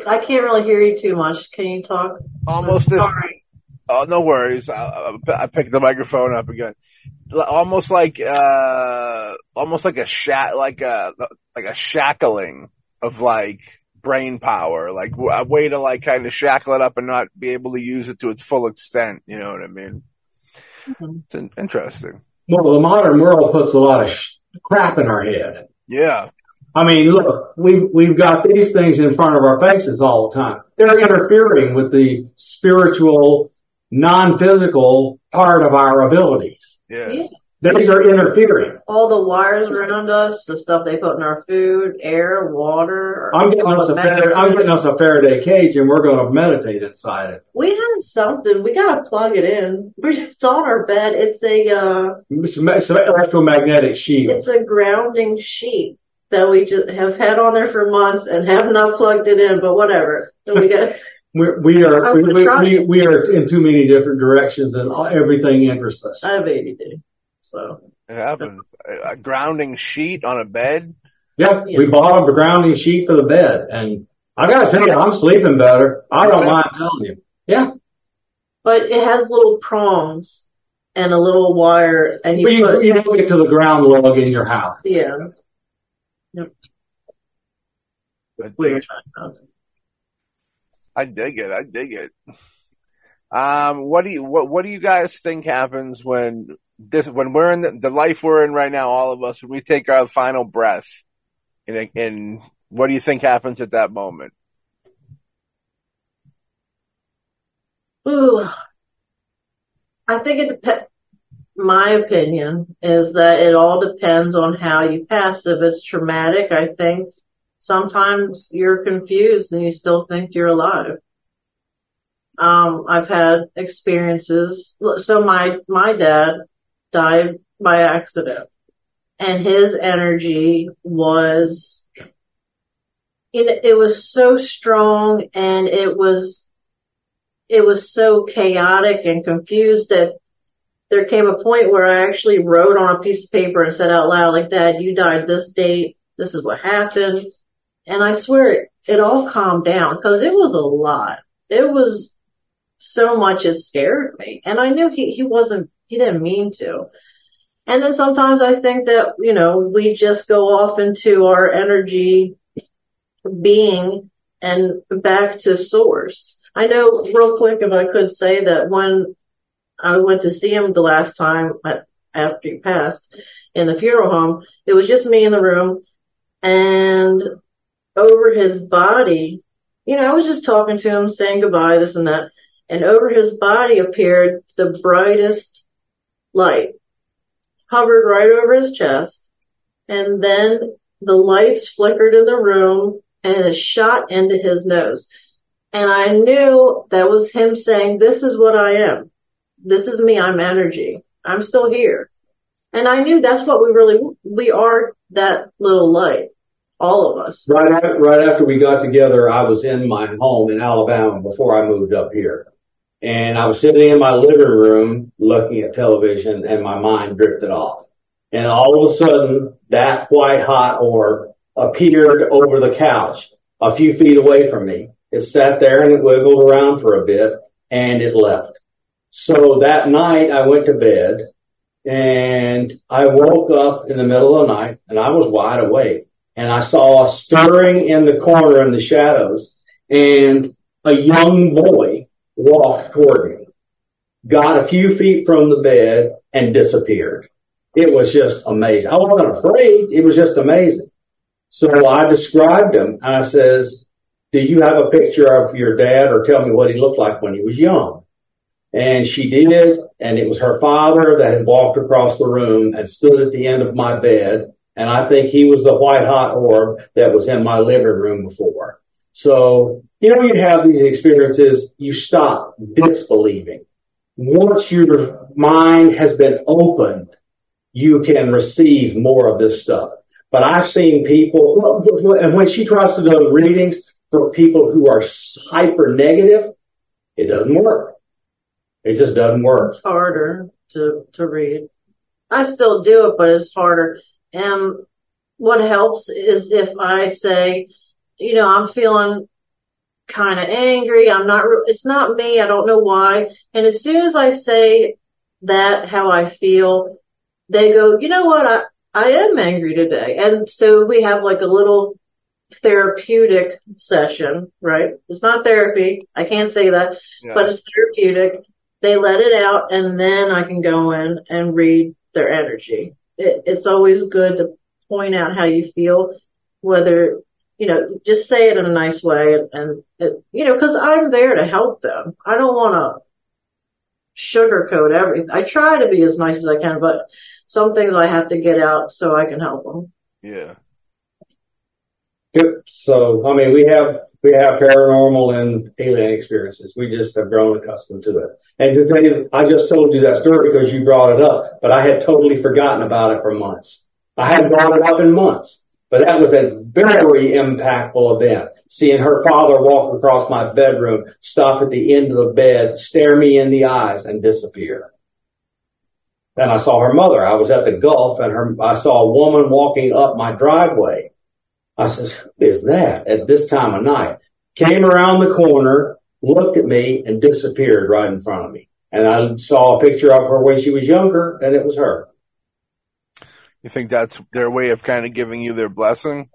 I can't really hear you too much. Can you talk? Almost if Sorry. Oh, no worries. I, I I picked the microphone up again. Almost like, uh, almost like a shat, like a, like a shackling of like brain power, like w- a way to like kind of shackle it up and not be able to use it to its full extent. You know what I mean? Mhm. It's interesting. Well, the modern world puts a lot of sh- crap in our head. Yeah. I mean, look, we've, we've got these things in front of our faces all the time. They're interfering with the spiritual, non-physical part of our abilities. Yeah. Yeah. These are interfering. All the wires around us, the stuff they put in our food, air, water. I'm getting us a Faraday, I'm getting us a Faraday cage and we're going to meditate inside it. We have something. We gotta plug it in. It's on our bed. It's a uh, It's an electromagnetic shield. it's a grounding sheet that we just have had on there for months and have not plugged it in. But whatever. And we got [laughs] We're, we are, we, we, we, are in too many different directions and everything interests us. I have ADD, so It happens. A, a grounding sheet on a bed. Yep, we bought a grounding sheet for the bed and I gotta tell you, I'm sleeping better. I don't mind telling you. Yeah. but it has little prongs and a little wire, and you But you, put you don't get to the ground log in your house. yeah. Weird. I dig it. I dig it. Um, what do you what what do you guys think happens when this when we're in the, the life we're in right now, all of us, when we take our final breath, and and what do you think happens at that moment? Ooh. I think it depends. My opinion is that it all depends on how you pass. If it's traumatic, I think sometimes you're confused and you still think you're alive. Um, I've had experiences. So my, my dad died by accident and his energy was, it was so strong and it was, it was so chaotic and confused that there came a point where I actually wrote on a piece of paper and said out loud, like, Dad, you died this date. This is what happened. And I swear it, it all calmed down because it was a lot. It was so much it scared me. And I knew he, he wasn't, he didn't mean to. And then sometimes I think that, you know, we just go off into our energy being and back to source. I know real quick if I could say that when I went to see him the last time after he passed in the funeral home, it was just me in the room and over his body, you know, I was just talking to him, saying goodbye, this and that, and over his body appeared the brightest light, hovered right over his chest, and then the lights flickered in the room and it shot into his nose. And I knew that was him saying, this is what I am. This is me. I'm energy. I'm still here. And I knew that's what we really, we are that little light. All of us. Right after, right after we got together, I was in my home in Alabama before I moved up here. And I was sitting in my living room looking at television and my mind drifted off. And all of a sudden that white hot orb appeared over the couch a few feet away from me. It sat there and it wiggled around for a bit and it left. So that night I went to bed and I woke up in the middle of the night and I was wide awake and I saw a stirring in the corner in the shadows and a young boy walked toward me, got a few feet from the bed and disappeared. It was just amazing. I wasn't afraid. It was just amazing. So I described him and I says, do you have a picture of your dad or tell me what he looked like when he was young? And she did, and it was her father that had walked across the room and stood at the end of my bed. And I think he was the white hot orb that was in my living room before. So, you know, you have these experiences, you stop disbelieving. Once your mind has been opened, you can receive more of this stuff. But I've seen people, and when she tries to do readings for people who are hyper negative, it doesn't work. It just doesn't work. It's harder to, to read. I still do it, but it's harder. And what helps is if I say, you know, I'm feeling kind of angry. I'm not, re- it's not me. I don't know why. And as soon as I say that, how I feel, they go, you know what? I, I am angry today. And so we have like a little therapeutic session, right? It's not therapy. I can't say that, Yeah. but it's therapeutic. They let it out and then I can go in and read their energy. It, it's always good to point out how you feel, whether, you know, just say it in a nice way and, and it, you know, cause I'm there to help them. I don't want to sugarcoat everything. I try to be as nice as I can, but some things I have to get out so I can help them. Yeah. Yep. So, I mean, we have, we have paranormal and alien experiences. We just have grown accustomed to it. And to tell you, I just told you that story because you brought it up, but I had totally forgotten about it for months. I hadn't brought it up in months, but that was a very impactful event. Seeing her father walk across my bedroom, stop at the end of the bed, stare me in the eyes and disappear. Then I saw her mother. I was at the Gulf and her, I saw a woman walking up my driveway. I said, who is that at this time of night? Came around the corner, looked at me and disappeared right in front of me. And I saw a picture of her when she was younger and it was her. You think that's their way of kind of giving you their blessing?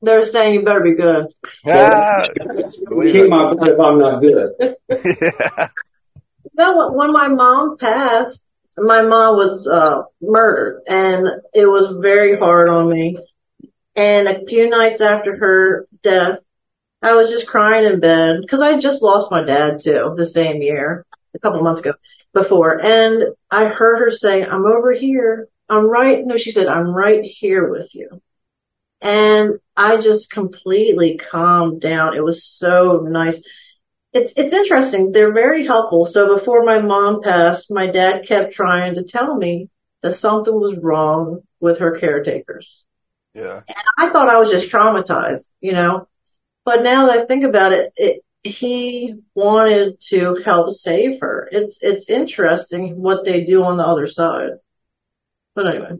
They're saying you better be good. Yeah. Keep my blood if I'm not good. yeah. [laughs] You know, when my mom passed, my mom was uh, murdered, and it was very hard on me. And a few nights after her death, I was just crying in bed because I just lost my dad too the same year, a couple months ago before. And I heard her say, I'm over here. I'm right. No, she said, I'm right here with you. And I just completely calmed down. It was so nice. It's, it's interesting. They're very helpful. So before my mom passed, my dad kept trying to tell me that something was wrong with her caretakers. Yeah. And I thought I was just traumatized, you know, but now that I think about it, it he wanted to help save her. It's, it's interesting what they do on the other side. But anyway.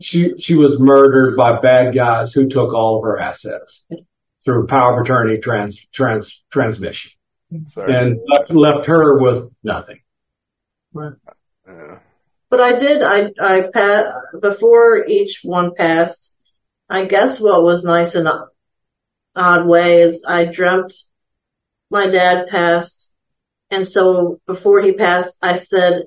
She, she was murdered by bad guys who took all of her assets through power of attorney trans, trans, transmission Sorry. and left, left her with nothing. Yeah. But I did, I, I passed, before each one passed, I guess what was nice in an odd way is I dreamt my dad passed. And so before he passed, I said,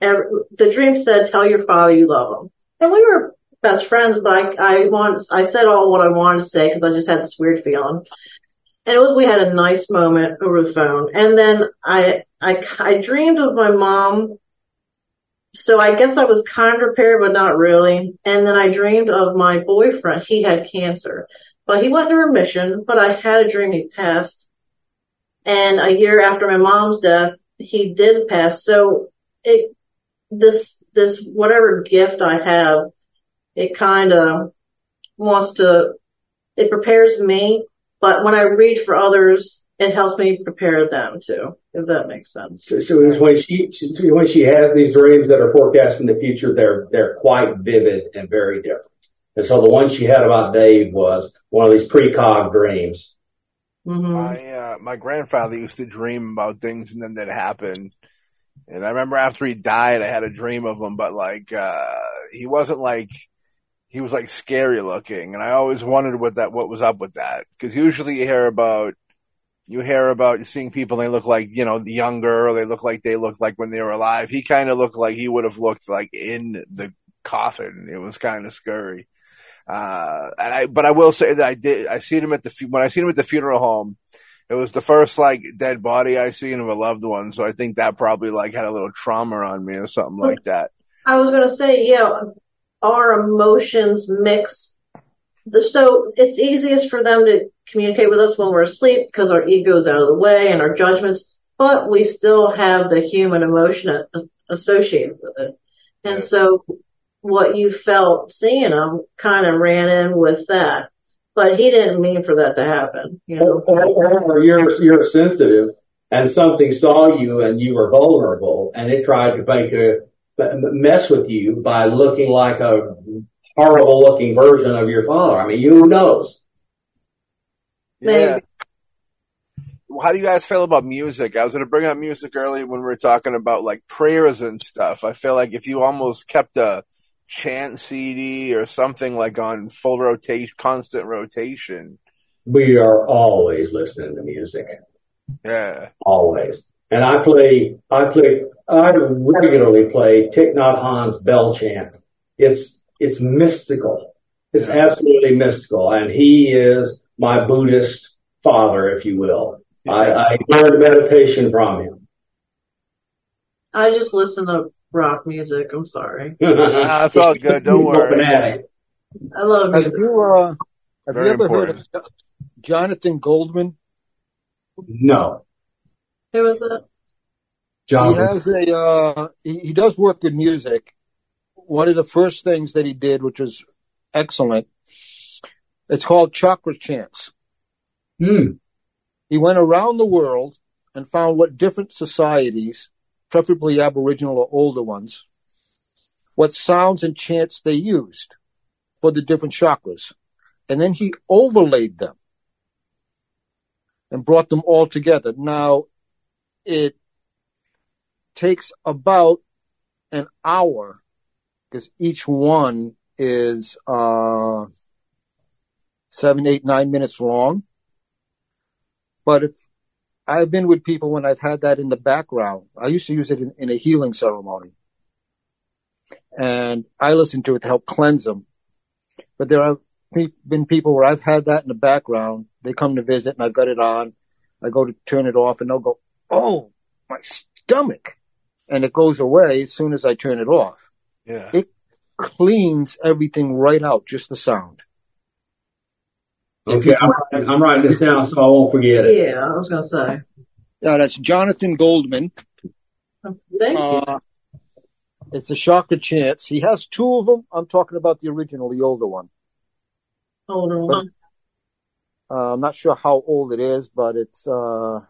the dream said, tell your father you love him. And we were best friends, but I, I want, I said all what I wanted to say because I just had this weird feeling. And was, we had a nice moment over the phone. And then I, I, I dreamed of my mom so I guess I was kind of prepared, but not really. And then I dreamed of my boyfriend. He had cancer, but he went in remission, but I had a dream he passed. And a year after my mom's death, he did pass. So it, this, this, whatever gift I have, it kind of wants to, it prepares me, but when I read for others, it helps me prepare them too, if that makes sense. So, so it's when she, she, when she has these dreams that are forecasting the future, they're, they're quite vivid and very different. And so the one she had about Dave was one of these precog dreams. Mm-hmm. My uh, my grandfather used to dream about things and then they'd happen. And I remember after he died, I had a dream of him, but like uh, he wasn't like he was like scary looking, and I always wondered what that what was up with that because usually you hear about you hear about seeing people and they look like you know the younger or they look like they looked like when they were alive. He kind of looked like he would have looked like in the coffin. It was kind of scary. Uh, and I, but I will say that I did, I seen him at the, when I seen him at the funeral home, it was the first like dead body I seen of a loved one. So I think that probably like had a little trauma on me or something like that. I was going to say, yeah, our emotions mix. The, so it's easiest for them to communicate with us when we're asleep because our ego's out of the way and our judgments, but we still have the human emotion associated with it. And Yeah. so what you felt seeing him kind of ran in with that. But he didn't mean for that to happen, you know. Or, or, or you're, you're sensitive and something saw you and you were vulnerable and it tried to make a, mess with you by looking like a horrible looking version of your father. I mean, who knows? Yeah. How do you guys feel about music? I was going to bring up music earlier when we were talking about like prayers and stuff. I feel like if you almost kept a chant CD or something like on full rotation, constant rotation. We are always listening to music. Yeah. Always. And I play, I play, I regularly play Thich Nhat Hanh's bell chant. It's, it's mystical. It's Yeah. absolutely mystical. And he is my Buddhist father, if you will. I, I learned meditation from him. I just listen to rock music. I'm sorry. [laughs] Nah, it's all good. Don't worry. Fanatic. I love Have you, uh, have Very you ever important. heard of Jonathan Goldman? No, Who is it? He has a, uh, he, he does work with music. One of the first things that he did, which was excellent, it's called Chakra Chants. Hmm. He went around the world and found what different societies, preferably Aboriginal or older ones, what sounds and chants they used for the different chakras. And then he overlaid them and brought them all together. Now, it takes about an hour because each one is uh, seven, eight, nine minutes long. But if I've been with people when I've had that in the background, I used to use it in, in a healing ceremony. And I listen to it to help cleanse them. But there have been people where I've had that in the background. They come to visit and I've got it on. I go to turn it off and they'll go, Oh, my stomach. And it goes away as soon as I turn it off. Yeah. It cleans everything right out, just the sound. Okay, I'm, writing- I'm writing this down so I won't forget it. Yeah, I was gonna say. Yeah, that's Jonathan Goldman. Thank you. Uh, it's a chakra chants. He has two of them. I'm talking about the original, the older one. Hold on. Uh, I'm not sure how old it is, but it's uh,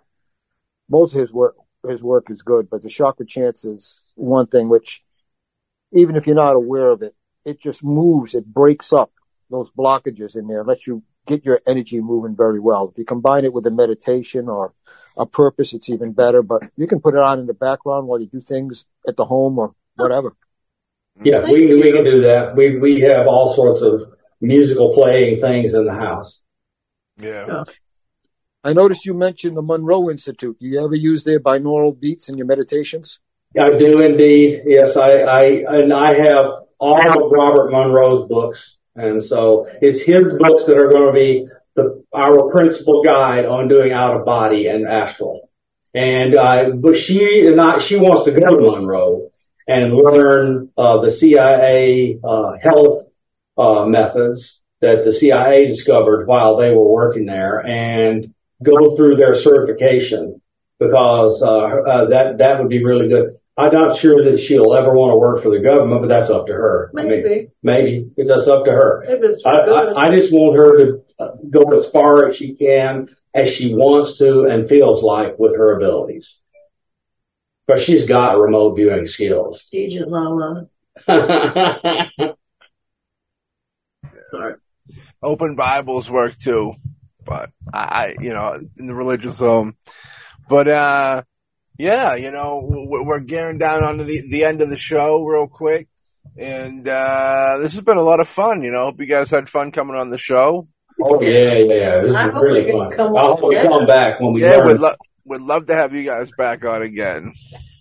most of his work. His work is good, but the chakra chants is one thing which, even if you're not aware of it, it just moves. It breaks up those blockages in there, lets you get your energy moving very well. If you combine it with a meditation or a purpose, it's even better. But you can put it on in the background while you do things at the home or whatever. Yeah, we we can do that. We we have all sorts of musical playing things in the house. Yeah. I noticed you mentioned the Monroe Institute. You ever use their binaural beats in your meditations? I do indeed. Yes, I I and I have all of Robert Monroe's books, and so it's his books that are going to be the our principal guide on doing out of body and astral. And uh, but she not. She wants to go to Monroe and learn uh, the CIA uh, health uh, methods that the CIA discovered while they were working there, and go through their certification because uh, uh, that that would be really good. I'm not sure that she'll ever want to work for the government, but that's up to her. I mean, Maybe. maybe it's just up to her. If it's I. I, I just want her to uh, go as far as she can, as she wants to, and feels like with her abilities. But she's got remote viewing skills. Agent Lala. [laughs] Sorry. Open Bibles work too, but I, I you know, in the religious zone. But, uh, yeah, you know, we're, we're gearing down onto the, the end of the show real quick. And, uh, this has been a lot of fun, you know. Hope you guys had fun coming on the show. oh yeah, yeah, this I is really fun. come I on hope we come back when we Yeah, learn. we'd, lo- we'd love to have you guys back on again.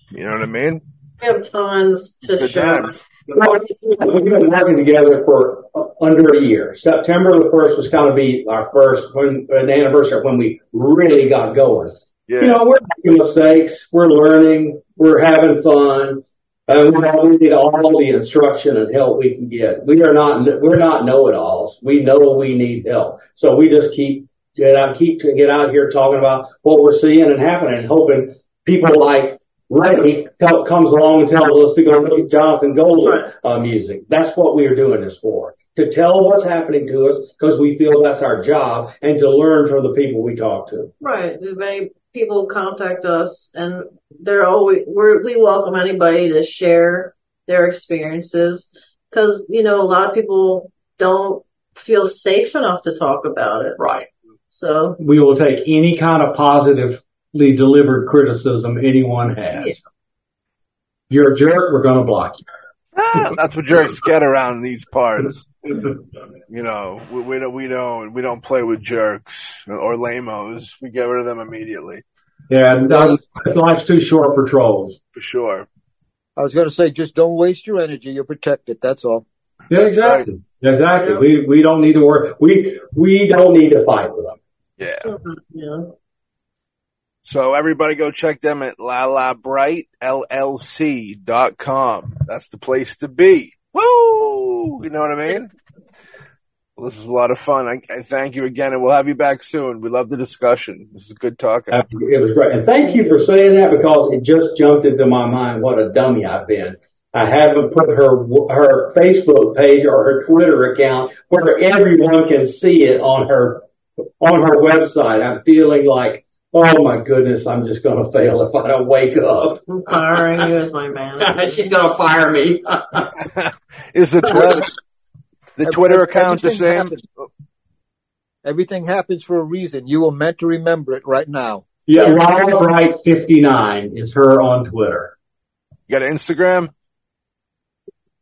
You know what I mean? We have tons to Good share. times. We've been working together for uh, under a year. September the first was going to be our first when uh, the anniversary of when we really got going. Yeah. You know, we're making mistakes, we're learning, we're having fun, and we need all the instruction and help we can get. We are not we're not know-it-alls. We know we need help, so we just keep get out keep get out here talking about what we're seeing and happening, and hoping people like Ray comes along and tells us to go look at Jonathan Goldman uh, music. That's what we are doing this for. To tell what's happening to us because we feel that's our job and to learn from the people we talk to. Right. People contact us and they're always, we're, we welcome anybody to share their experiences because, you know, a lot of people don't feel safe enough to talk about it. Right. So, We will take any kind of positively delivered criticism anyone has. Yeah. You're a jerk, we're going to block you. Ah, that's what jerks get around these parts. [laughs] You know, we, we don't, we don't, we don't play with jerks or lamos. We get rid of them immediately, Yeah, and, life's too short for trolls. for sure. I was going to say, just don't waste your energy. You're protected. That's all. Yeah, exactly. Exactly. Yeah. We we don't need to work. We we don't need to fight with them. Yeah. you know, So everybody go check them at lalabrightllc.com. That's the place to be. Woo! You know what I mean? Well, this was a lot of fun. I, I thank you again, and we'll have you back soon. We love the discussion. This is good talking. It was great. And thank you for saying that because it just jumped into my mind what a dummy I've been. I haven't put her her Facebook page or her Twitter account where everyone can see it on her on her website. I'm feeling like, oh my goodness, I'm just going to fail if I don't wake up. I'm firing you as my manager. [laughs] She's going to fire me. [laughs] Is the Twitter the Twitter account the same? happens- Everything happens for a reason. You were meant to remember it right now. yeah, Lala Bright 59 is her on Twitter. You got an Instagram?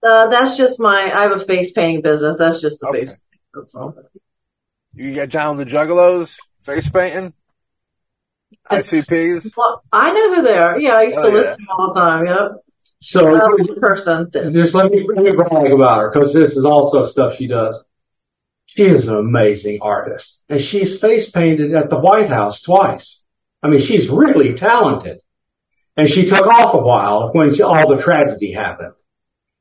Uh, that's just my, I have a face painting business. That's just the Okay. face. That's all. You get down the Juggalos? Face painting? ICPs? Well, I know who they are. Yeah, I used Oh, to yeah. listen to them all the time. Yep. So Uh, one person. just let me, let me brag about her because this is also stuff she does. She is an amazing artist and she's face painted at the White House twice. I mean, she's really talented and she took off a while when she, all the tragedy happened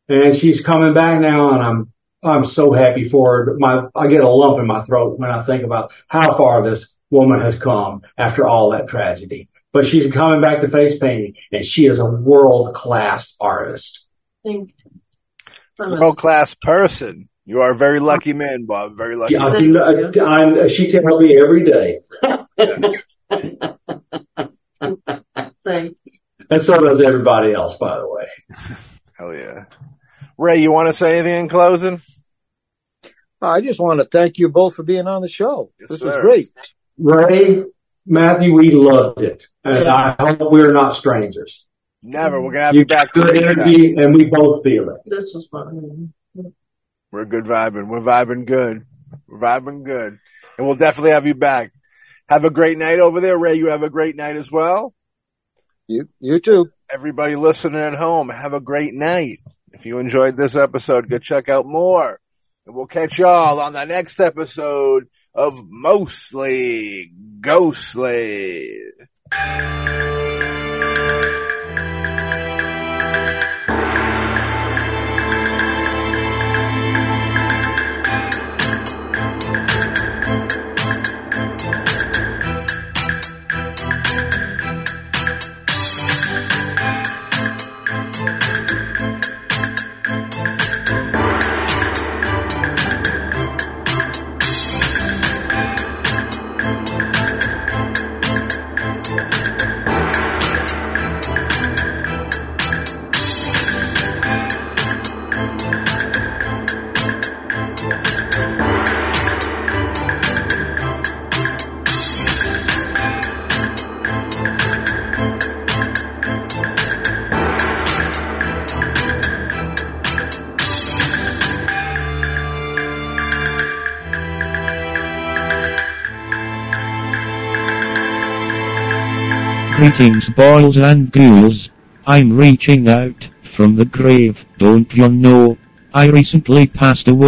and she's coming back now and I'm, I'm so happy for her. My, I get a lump in my throat when I think about how far this woman has come after all that tragedy. But she's coming back to face painting and she is a world class artist. Thank you. World class person. You are a very lucky man, Bob. Very lucky. Yeah, I do- I- I- she tells me every day, Thank you. and so does everybody else, by the way. Hell yeah. Ray, you want to say anything in closing? I just want to thank you both for being on the show. Yes, this was great. Ray, Matthew, we loved it, and I hope we're not strangers. Never. We're gonna have you, back. good energy, and we both feel it. This was fun. We're good vibing. We're vibing good. We're vibing good, and we'll definitely have you back. Have a great night over there, Ray. You have a great night as well. You, you too. Everybody listening at home, have a great night. If you enjoyed this episode, go check out more. And we'll catch y'all on the next episode of Mostly Ghostly. Greetings and girls. I'm reaching out from the grave, don't you know? I recently passed away.